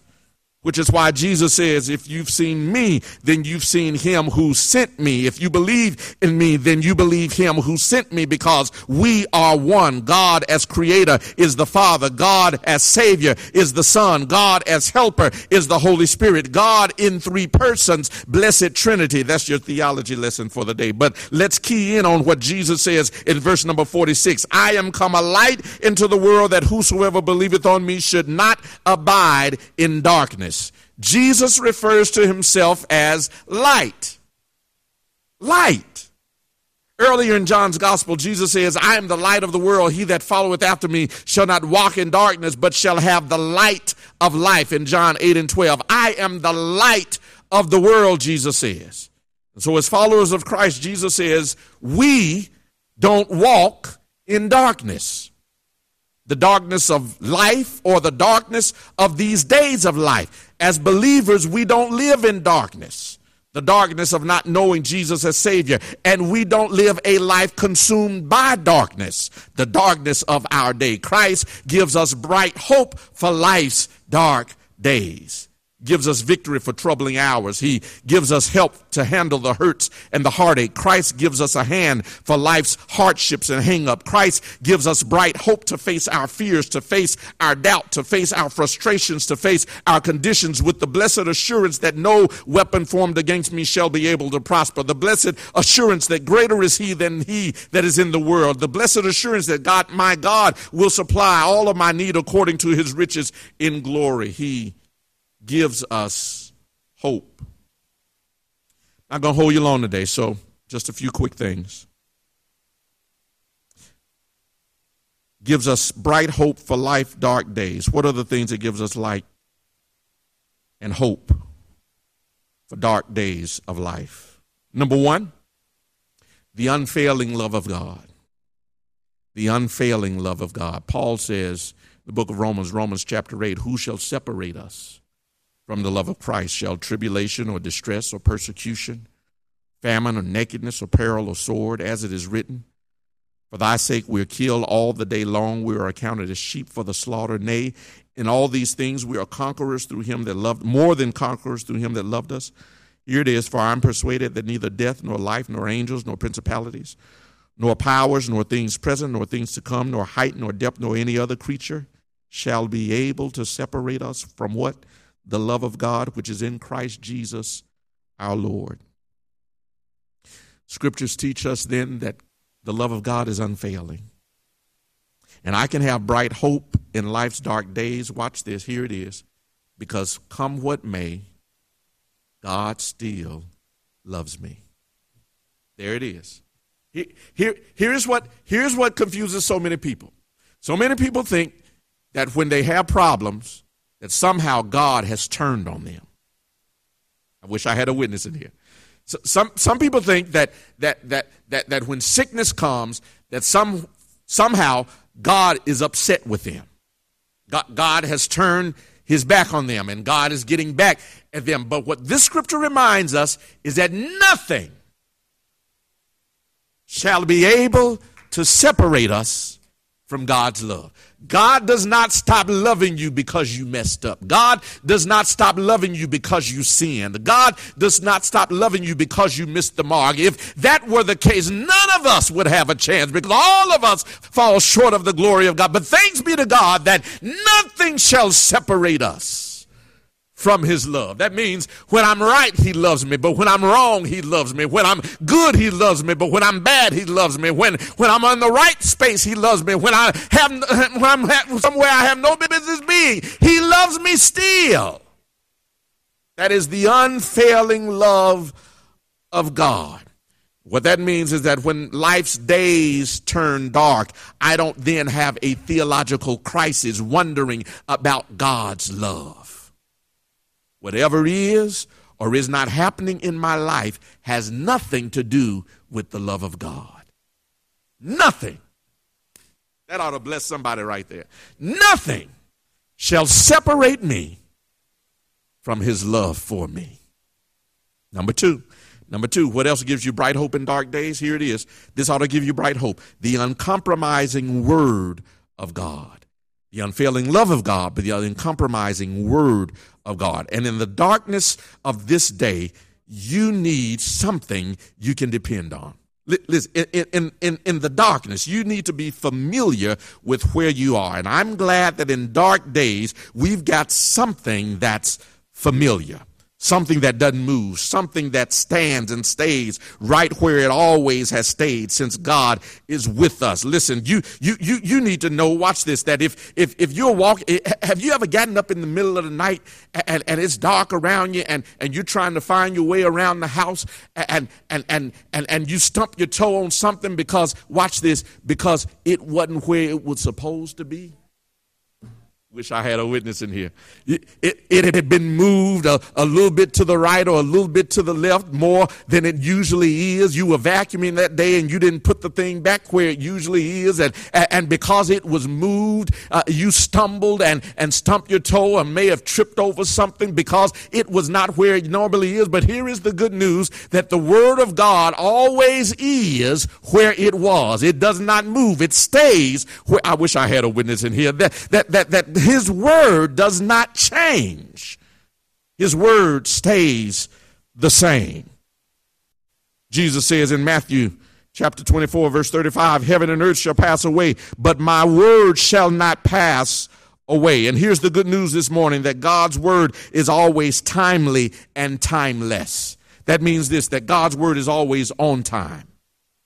Which is why Jesus says, if you've seen me, then you've seen him who sent me. If you believe in me, then you believe him who sent me because we are one. God as creator is the Father. God as Savior is the Son. God as helper is the Holy Spirit. God in three persons, blessed Trinity. That's your theology lesson for the day. But let's key in on what Jesus says in verse number 46. I am come a light into the world that whosoever believeth on me should not abide in darkness. Jesus refers to himself as light. Light. Earlier in John's gospel, Jesus says, I am the light of the world. He that followeth after me shall not walk in darkness, but shall have the light of life in John 8 and 12. I am the light of the world, Jesus says. And so, as followers of Christ, Jesus says, we don't walk in darkness the darkness of life or the darkness of these days of life. As believers, we don't live in darkness, the darkness of not knowing Jesus as Savior, and we don't live a life consumed by darkness, the darkness of our day. Christ gives us bright hope for life's dark days gives us victory for troubling hours. He gives us help to handle the hurts and the heartache. Christ gives us a hand for life's hardships and hang up. Christ gives us bright hope to face our fears, to face our doubt, to face our frustrations, to face our conditions with the blessed assurance that no weapon formed against me shall be able to prosper. The blessed assurance that greater is he than he that is in the world. The blessed assurance that God, my God, will supply all of my need according to his riches in glory. He gives us hope. I'm not going to hold you long today, so just a few quick things. Gives us bright hope for life, dark days. What are the things that gives us light and hope for dark days of life? Number one, the unfailing love of God. The unfailing love of God. Paul says, the book of Romans, Romans chapter 8, who shall separate us from the love of Christ shall tribulation or distress or persecution, famine or nakedness or peril or sword, as it is written. For thy sake we are killed all the day long. We are accounted as sheep for the slaughter. Nay, in all these things we are conquerors through him that loved, more than conquerors through him that loved us. Here it is, for I am persuaded that neither death, nor life, nor angels, nor principalities, nor powers, nor things present, nor things to come, nor height, nor depth, nor any other creature shall be able to separate us from what? The love of God which is in Christ Jesus our Lord. Scriptures teach us then that the love of God is unfailing. And I can have bright hope in life's dark days. Watch this. Here it is. Because come what may, God still loves me. There it is. Here, here, here's, what, here's what confuses so many people. So many people think that when they have problems, that somehow God has turned on them. I wish I had a witness in here. So some some people think that that that that, that when sickness comes, that some, somehow God is upset with them. God, God has turned his back on them and God is getting back at them. But what this scripture reminds us is that nothing shall be able to separate us from God's love. God does not stop loving you because you messed up. God does not stop loving you because you sinned. God does not stop loving you because you missed the mark. If that were the case, none of us would have a chance because all of us fall short of the glory of God. But thanks be to God that nothing shall separate us from his love. That means when I'm right, he loves me, but when I'm wrong, he loves me. When I'm good, he loves me, but when I'm bad, he loves me. When when I'm in the right space, he loves me. When I have when I'm somewhere I have no business being, he loves me still. That is the unfailing love of God. What that means is that when life's days turn dark, I don't then have a theological crisis wondering about God's love. Whatever is or is not happening in my life has nothing to do with the love of God. Nothing. That ought to bless somebody right there. Nothing shall separate me from his love for me. Number two, number two, what else gives you bright hope in dark days? Here it is. This ought to give you bright hope. The uncompromising word of God. The unfailing love of God, but the uncompromising word of God. And in the darkness of this day, you need something you can depend on. Listen, in, in, in the darkness, you need to be familiar with where you are. And I'm glad that in dark days, we've got something that's familiar something that doesn't move, something that stands and stays right where it always has stayed since God is with us. Listen, you you you you need to know, watch this, that if if if you're walking eh, have you ever gotten up in the middle of the night and, and it's dark around you and, and you're trying to find your way around the house and and and and and you stump your toe on something because watch this, because it wasn't where it was supposed to be? Wish I had a witness in here. It, it, it, had been moved a, a little bit to the right or a little bit to the left more than it usually is. You were vacuuming that day and you didn't put the thing back where it usually is. And, and because it was moved, uh, you stumbled and, and stumped your toe and may have tripped over something because it was not where it normally is. But here is the good news that the Word of God always is where it was. It does not move. It stays where I wish I had a witness in here that, that, that, that his word does not change. His word stays the same. Jesus says in Matthew chapter 24, verse 35 Heaven and earth shall pass away, but my word shall not pass away. And here's the good news this morning that God's word is always timely and timeless. That means this that God's word is always on time.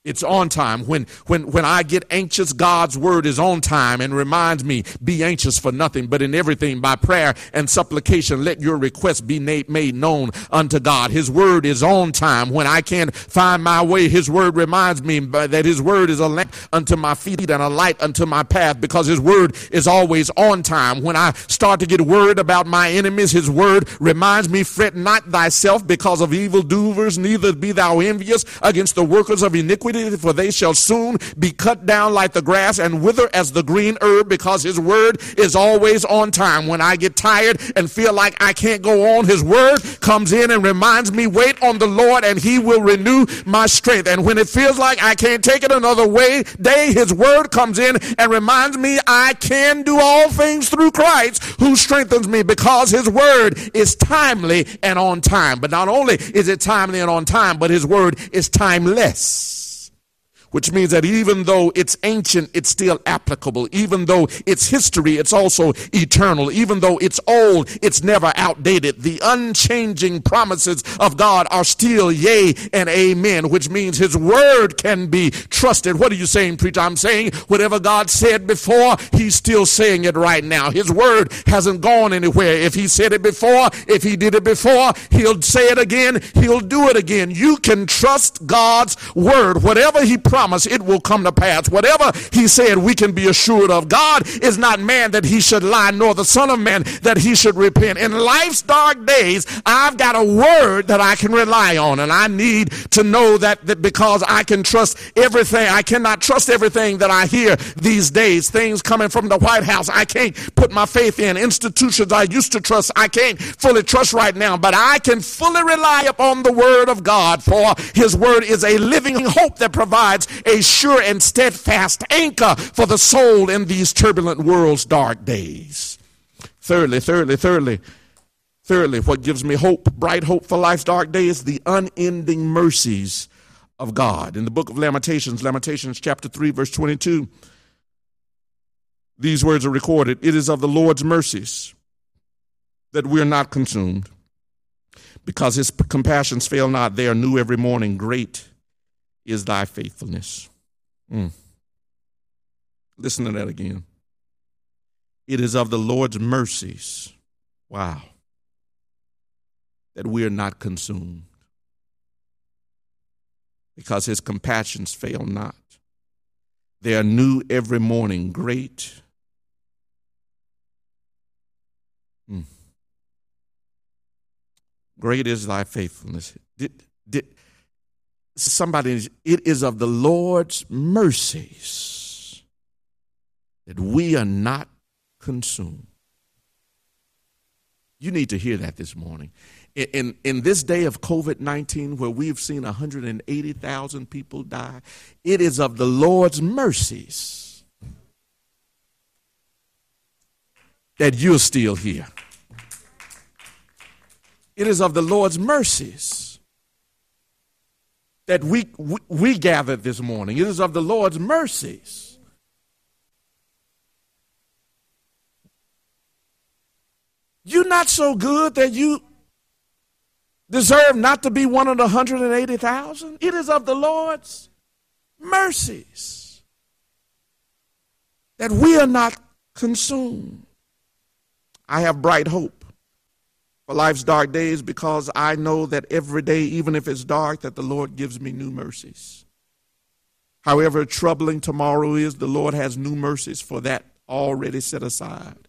It's on time. When, when, when I get anxious, God's word is on time and reminds me, be anxious for nothing, but in everything by prayer and supplication, let your requests be made known unto God. His word is on time. When I can't find my way, his word reminds me that his word is a lamp unto my feet and a light unto my path because his word is always on time. When I start to get worried about my enemies, his word reminds me, fret not thyself because of evildoers, neither be thou envious against the workers of iniquity iniquity, for they shall soon be cut down like the grass and wither as the green herb, because his word is always on time. When I get tired and feel like I can't go on, his word comes in and reminds me, wait on the Lord and he will renew my strength. And when it feels like I can't take it another way, day, his word comes in and reminds me I can do all things through Christ who strengthens me because his word is timely and on time. But not only is it timely and on time, but his word is timeless which means that even though it's ancient, it's still applicable. Even though it's history, it's also eternal. Even though it's old, it's never outdated. The unchanging promises of God are still yea and amen, which means his word can be trusted. What are you saying, preacher? I'm saying whatever God said before, he's still saying it right now. His word hasn't gone anywhere. If he said it before, if he did it before, he'll say it again, he'll do it again. You can trust God's word. Whatever he promised promised, it will come to pass. Whatever he said, we can be assured of. God is not man that he should lie, nor the son of man that he should repent. In life's dark days, I've got a word that I can rely on, and I need to know that, that because I can trust everything, I cannot trust everything that I hear these days. Things coming from the White House, I can't put my faith in. Institutions I used to trust, I can't fully trust right now, but I can fully rely upon the word of God, for his word is a living hope that provides a sure and steadfast anchor for the soul in these turbulent world's dark days. Thirdly, thirdly, thirdly, thirdly, what gives me hope, bright hope for life's dark days, the unending mercies of God. In the book of Lamentations, Lamentations chapter 3, verse 22, these words are recorded It is of the Lord's mercies that we are not consumed, because his compassions fail not. They are new every morning. Great is thy faithfulness. Mm. Listen to that again. It is of the Lord's mercies, wow, that we are not consumed, because his compassions fail not. They are new every morning. Great. Mm. Great is thy faithfulness. Did, somebody, it is of the Lord's mercies that we are not consumed. You need to hear that this morning. In, in, this day of COVID 19, where we've seen 180,000 people die, it is of the Lord's mercies that you're still here. It is of the Lord's mercies that we, we, we gathered this morning. It is of the Lord's mercies. You're not so good that you deserve not to be one of the 180,000. It is of the Lord's mercies that we are not consumed. I have bright hope for life's dark days because I know that every day, even if it's dark, that the Lord gives me new mercies. However troubling tomorrow is, the Lord has new mercies for that already set aside.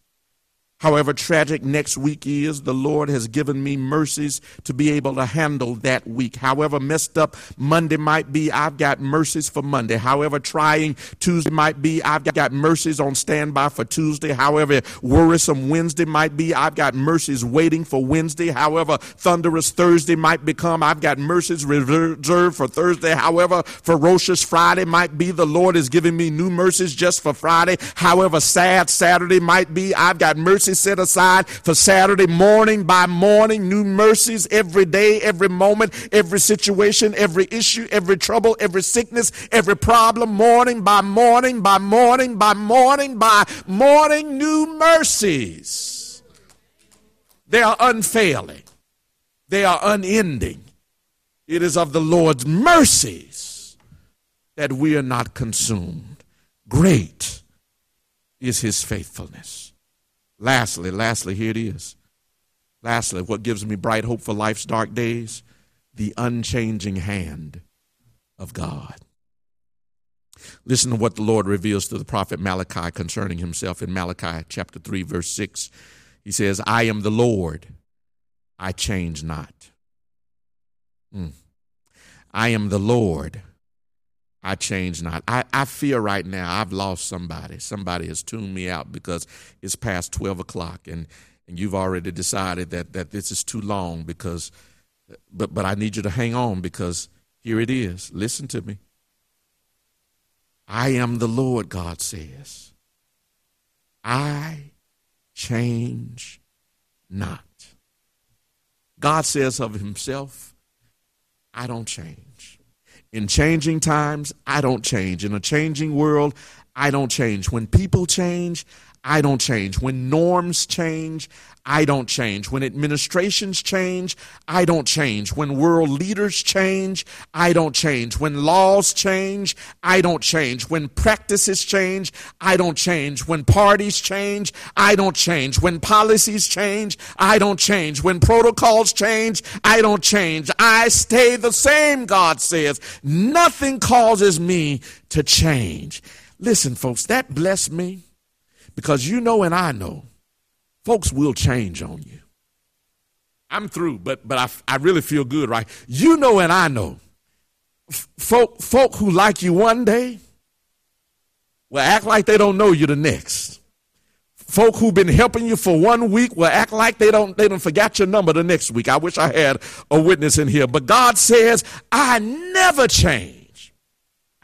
However tragic next week is, the Lord has given me mercies to be able to handle that week. However messed up Monday might be, I've got mercies for Monday. However trying Tuesday might be, I've got mercies on standby for Tuesday. However worrisome Wednesday might be, I've got mercies waiting for Wednesday. However thunderous Thursday might become, I've got mercies reserved for Thursday. However ferocious Friday might be, the Lord is giving me new mercies just for Friday. However sad Saturday might be, I've got mercies set aside for Saturday morning by morning, new mercies every day, every moment, every situation, every issue, every trouble, every sickness, every problem, morning by morning by morning by morning by morning, new mercies. They are unfailing, they are unending. It is of the Lord's mercies that we are not consumed. Great is his faithfulness. Lastly, lastly, here it is. Lastly, what gives me bright hope for life's dark days? The unchanging hand of God. Listen to what the Lord reveals to the prophet Malachi concerning himself in Malachi chapter 3, verse 6. He says, I am the Lord, I change not. Mm. I am the Lord, I change not. I, I fear right now I've lost somebody. Somebody has tuned me out because it's past 12 o'clock and, and you've already decided that, that this is too long because, but, but I need you to hang on because here it is. Listen to me. I am the Lord, God says. I change not. God says of himself, I don't change. In changing times, I don't change. In a changing world, I don't change. When people change, I don't change. When norms change, I don't change. When administrations change, I don't change. When world leaders change, I don't change. When laws change, I don't change. When practices change, I don't change. When parties change, I don't change. When policies change, I don't change. When protocols change, I don't change. I stay the same, God says. Nothing causes me to change. Listen, folks, that blessed me because you know and I know folks will change on you. I'm through, but but I, I really feel good, right? You know and I know. Folk folk who like you one day will act like they don't know you the next. Folk who've been helping you for one week will act like they don't they don't forgot your number the next week. I wish I had a witness in here, but God says, I never change.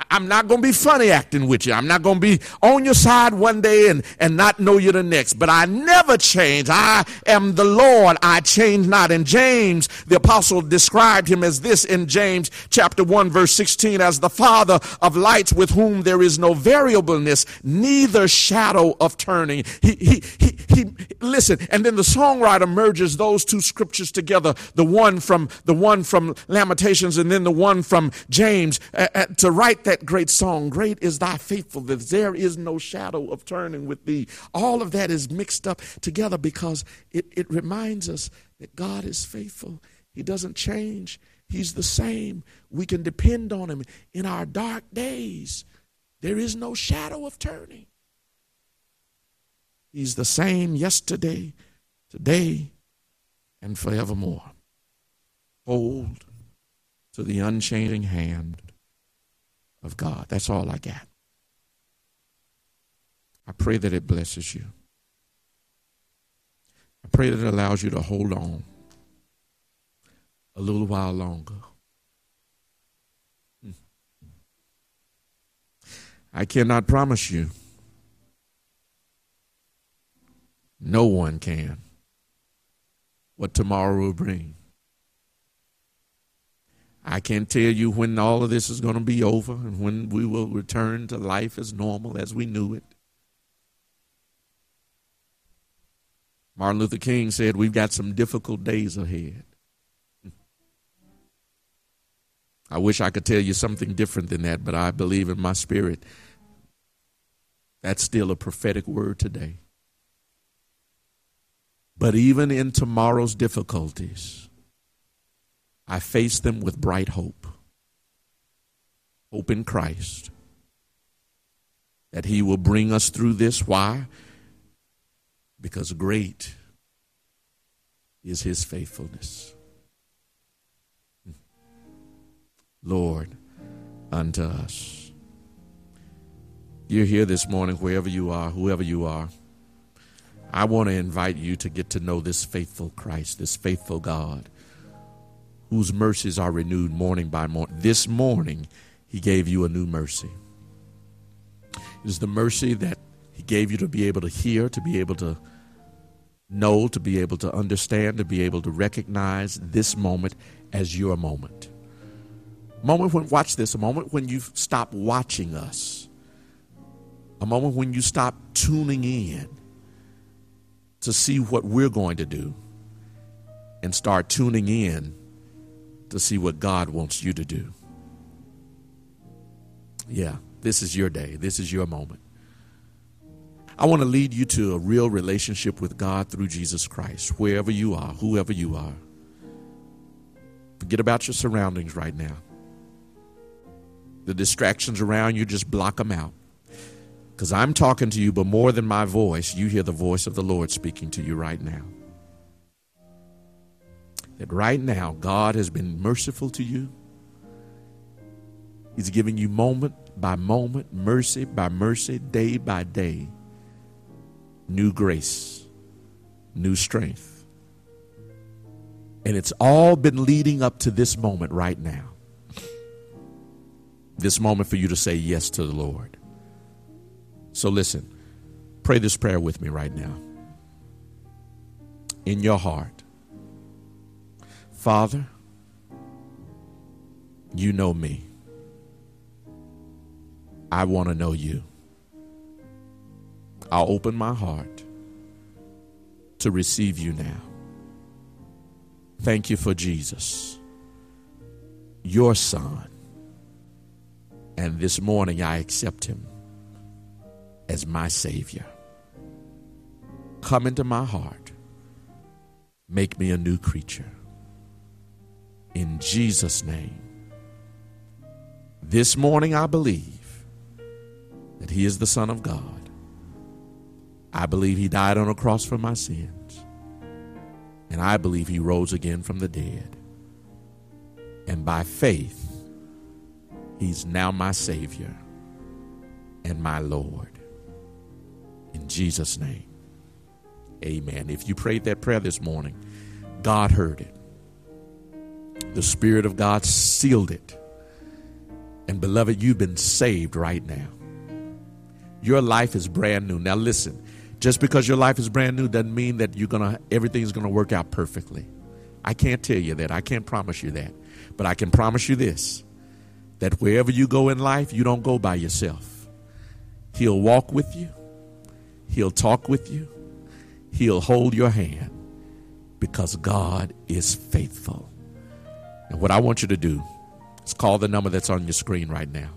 I'm not going to be funny acting with you. I'm not going to be on your side one day and, and not know you the next. But I never change. I am the Lord. I change not. And James, the apostle, described him as this in James chapter 1, verse 16, as the father of lights with whom there is no variableness, neither shadow of turning. He, he, he, he, listen. And then the songwriter merges those two scriptures together. The one from, the one from Lamentations and then the one from James uh, uh, to write that great song, Great is Thy Faithfulness. There is no shadow of turning with Thee. All of that is mixed up together because it, it reminds us that God is faithful. He doesn't change, He's the same. We can depend on Him in our dark days. There is no shadow of turning. He's the same yesterday, today, and forevermore. Hold to the unchanging hand of God. That's all I got. I pray that it blesses you. I pray that it allows you to hold on a little while longer. I cannot promise you. No one can what tomorrow will bring. I can't tell you when all of this is going to be over and when we will return to life as normal as we knew it. Martin Luther King said, We've got some difficult days ahead. I wish I could tell you something different than that, but I believe in my spirit that's still a prophetic word today. But even in tomorrow's difficulties, I face them with bright hope. Hope in Christ. That He will bring us through this. Why? Because great is His faithfulness. Lord, unto us. You're here this morning, wherever you are, whoever you are. I want to invite you to get to know this faithful Christ, this faithful God whose mercies are renewed morning by morning. This morning, He gave you a new mercy. It is the mercy that He gave you to be able to hear, to be able to know, to be able to understand, to be able to recognize this moment as your moment. Moment when, watch this, a moment when you stop watching us, a moment when you stop tuning in to see what we're going to do and start tuning in to see what God wants you to do. Yeah, this is your day. This is your moment. I want to lead you to a real relationship with God through Jesus Christ, wherever you are, whoever you are. Forget about your surroundings right now. The distractions around you, just block them out. Because I'm talking to you, but more than my voice, you hear the voice of the Lord speaking to you right now that right now God has been merciful to you. He's giving you moment by moment, mercy by mercy, day by day, new grace, new strength. And it's all been leading up to this moment right now. This moment for you to say yes to the Lord. So listen, pray this prayer with me right now. In your heart, Father, you know me. I want to know you. I'll open my heart to receive you now. Thank you for Jesus, your son. And this morning I accept him as my Savior. Come into my heart. Make me a new creature. In Jesus' name. This morning I believe that He is the Son of God. I believe He died on a cross for my sins. And I believe He rose again from the dead. And by faith, He's now my Savior and my Lord. In Jesus' name, amen. If you prayed that prayer this morning, God heard it. The Spirit of God sealed it. And beloved, you've been saved right now. Your life is brand new. Now listen, just because your life is brand new doesn't mean that you're gonna everything's gonna work out perfectly. I can't tell you that. I can't promise you that. But I can promise you this that wherever you go in life, you don't go by yourself. He'll walk with you, He'll talk with you, He'll hold your hand because God is faithful. And what I want you to do is call the number that's on your screen right now.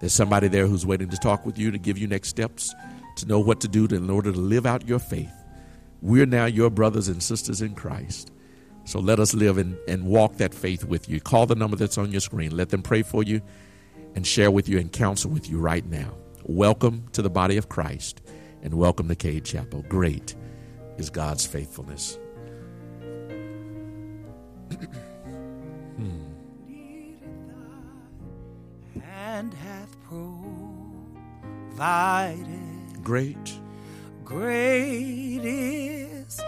There's somebody there who's waiting to talk with you to give you next steps to know what to do to, in order to live out your faith. We're now your brothers and sisters in Christ. So let us live and, and walk that faith with you. Call the number that's on your screen. Let them pray for you and share with you and counsel with you right now. Welcome to the body of Christ and welcome to Cade Chapel. Great is God's faithfulness. and hath provided. Great. Great is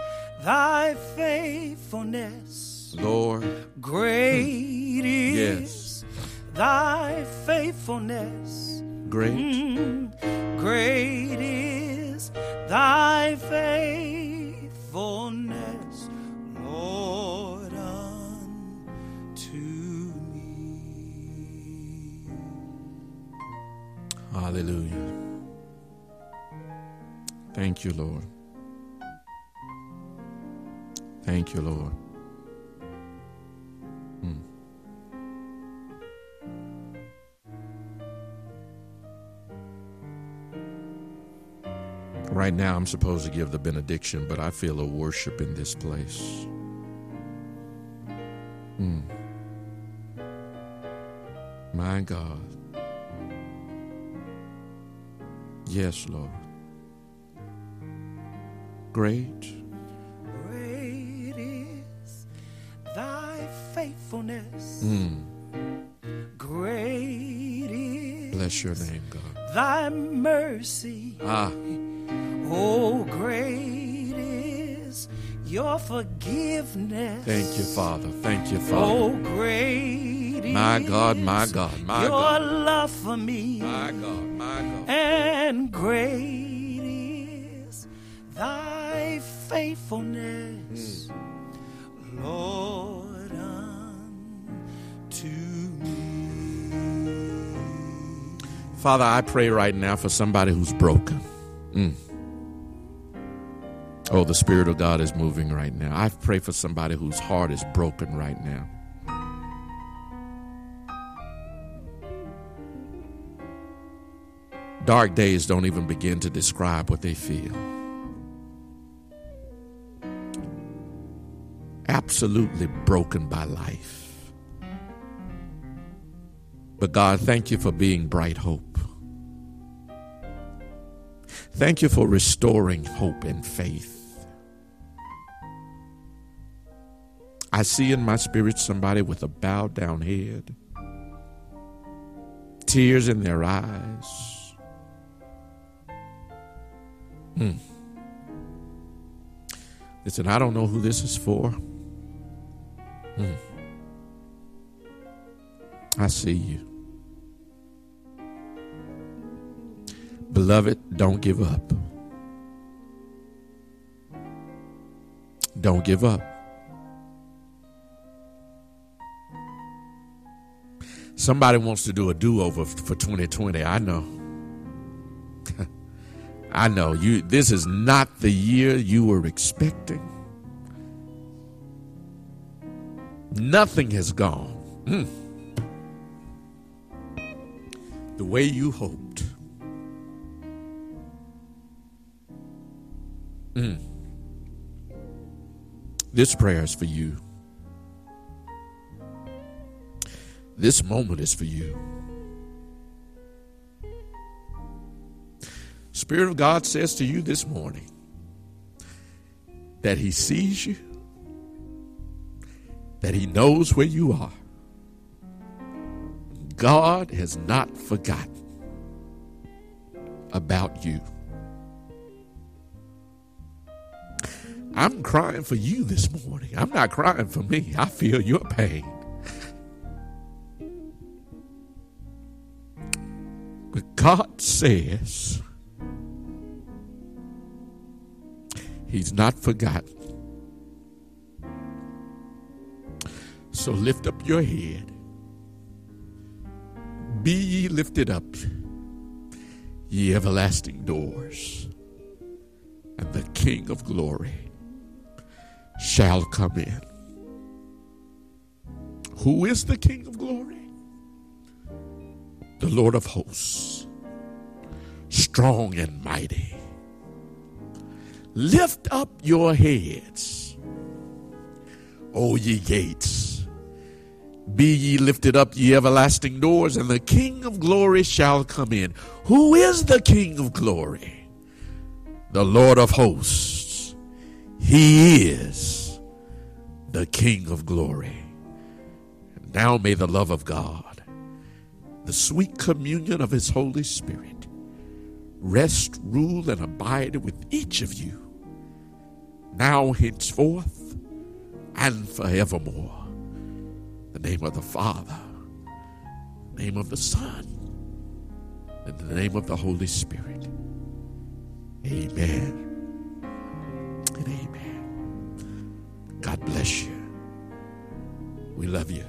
thy faithfulness. Lord. Great is Yes. thy faithfulness. Great. Mm, great is thy faithfulness, Lord, Hallelujah. Thank you, Lord. Thank you, Lord. Hmm. Right now, I'm supposed to give the benediction, but I feel a worship in this place. Hmm. My God. Yes, Lord. Great. Great is thy faithfulness. Mm. Great is Bless your name, God. thy mercy. Ah, Oh, great is your forgiveness. thank you, Father. Thank you, Father. Oh, great My is God, my God, my your God. love for me. My God, my God. Great is thy faithfulness. Lord, unto me. Father, I pray right now for somebody who's broken. Mm. Oh, the Spirit of God is moving right now. I pray for somebody whose heart is broken right now. Dark days don't even begin to describe what they feel. Absolutely broken by life. But God, thank you for being bright hope. Thank you for restoring hope and faith. I see in my spirit somebody with a bowed down head, tears in their eyes. Hmm. Listen, I don't know who this is for. Hmm. I see you. Beloved, don't give up. Don't give up. Somebody wants to do a do over for 2020. I know. I know you this is not the year you were expecting. Nothing has gone mm, the way you hoped. Mm. This prayer is for you. This moment is for you. Spirit of God says to you this morning that He sees you, that He knows where you are. God has not forgotten about you. I'm crying for you this morning. I'm not crying for me. I feel your pain. But God says He's not forgotten. So lift up your head. Be ye lifted up, ye everlasting doors, and the King of glory shall come in. Who is the King of glory? The Lord of hosts, strong and mighty. Lift up your heads, O ye gates. Be ye lifted up, ye everlasting doors, and the King of glory shall come in. Who is the King of glory? The Lord of hosts. He is the King of glory. And now may the love of God, the sweet communion of His Holy Spirit, rest, rule, and abide with each of you, now henceforth and forevermore. The name of the Father, the name of the Son, and the name of the Holy Spirit. Amen. And amen. God bless you. We love you.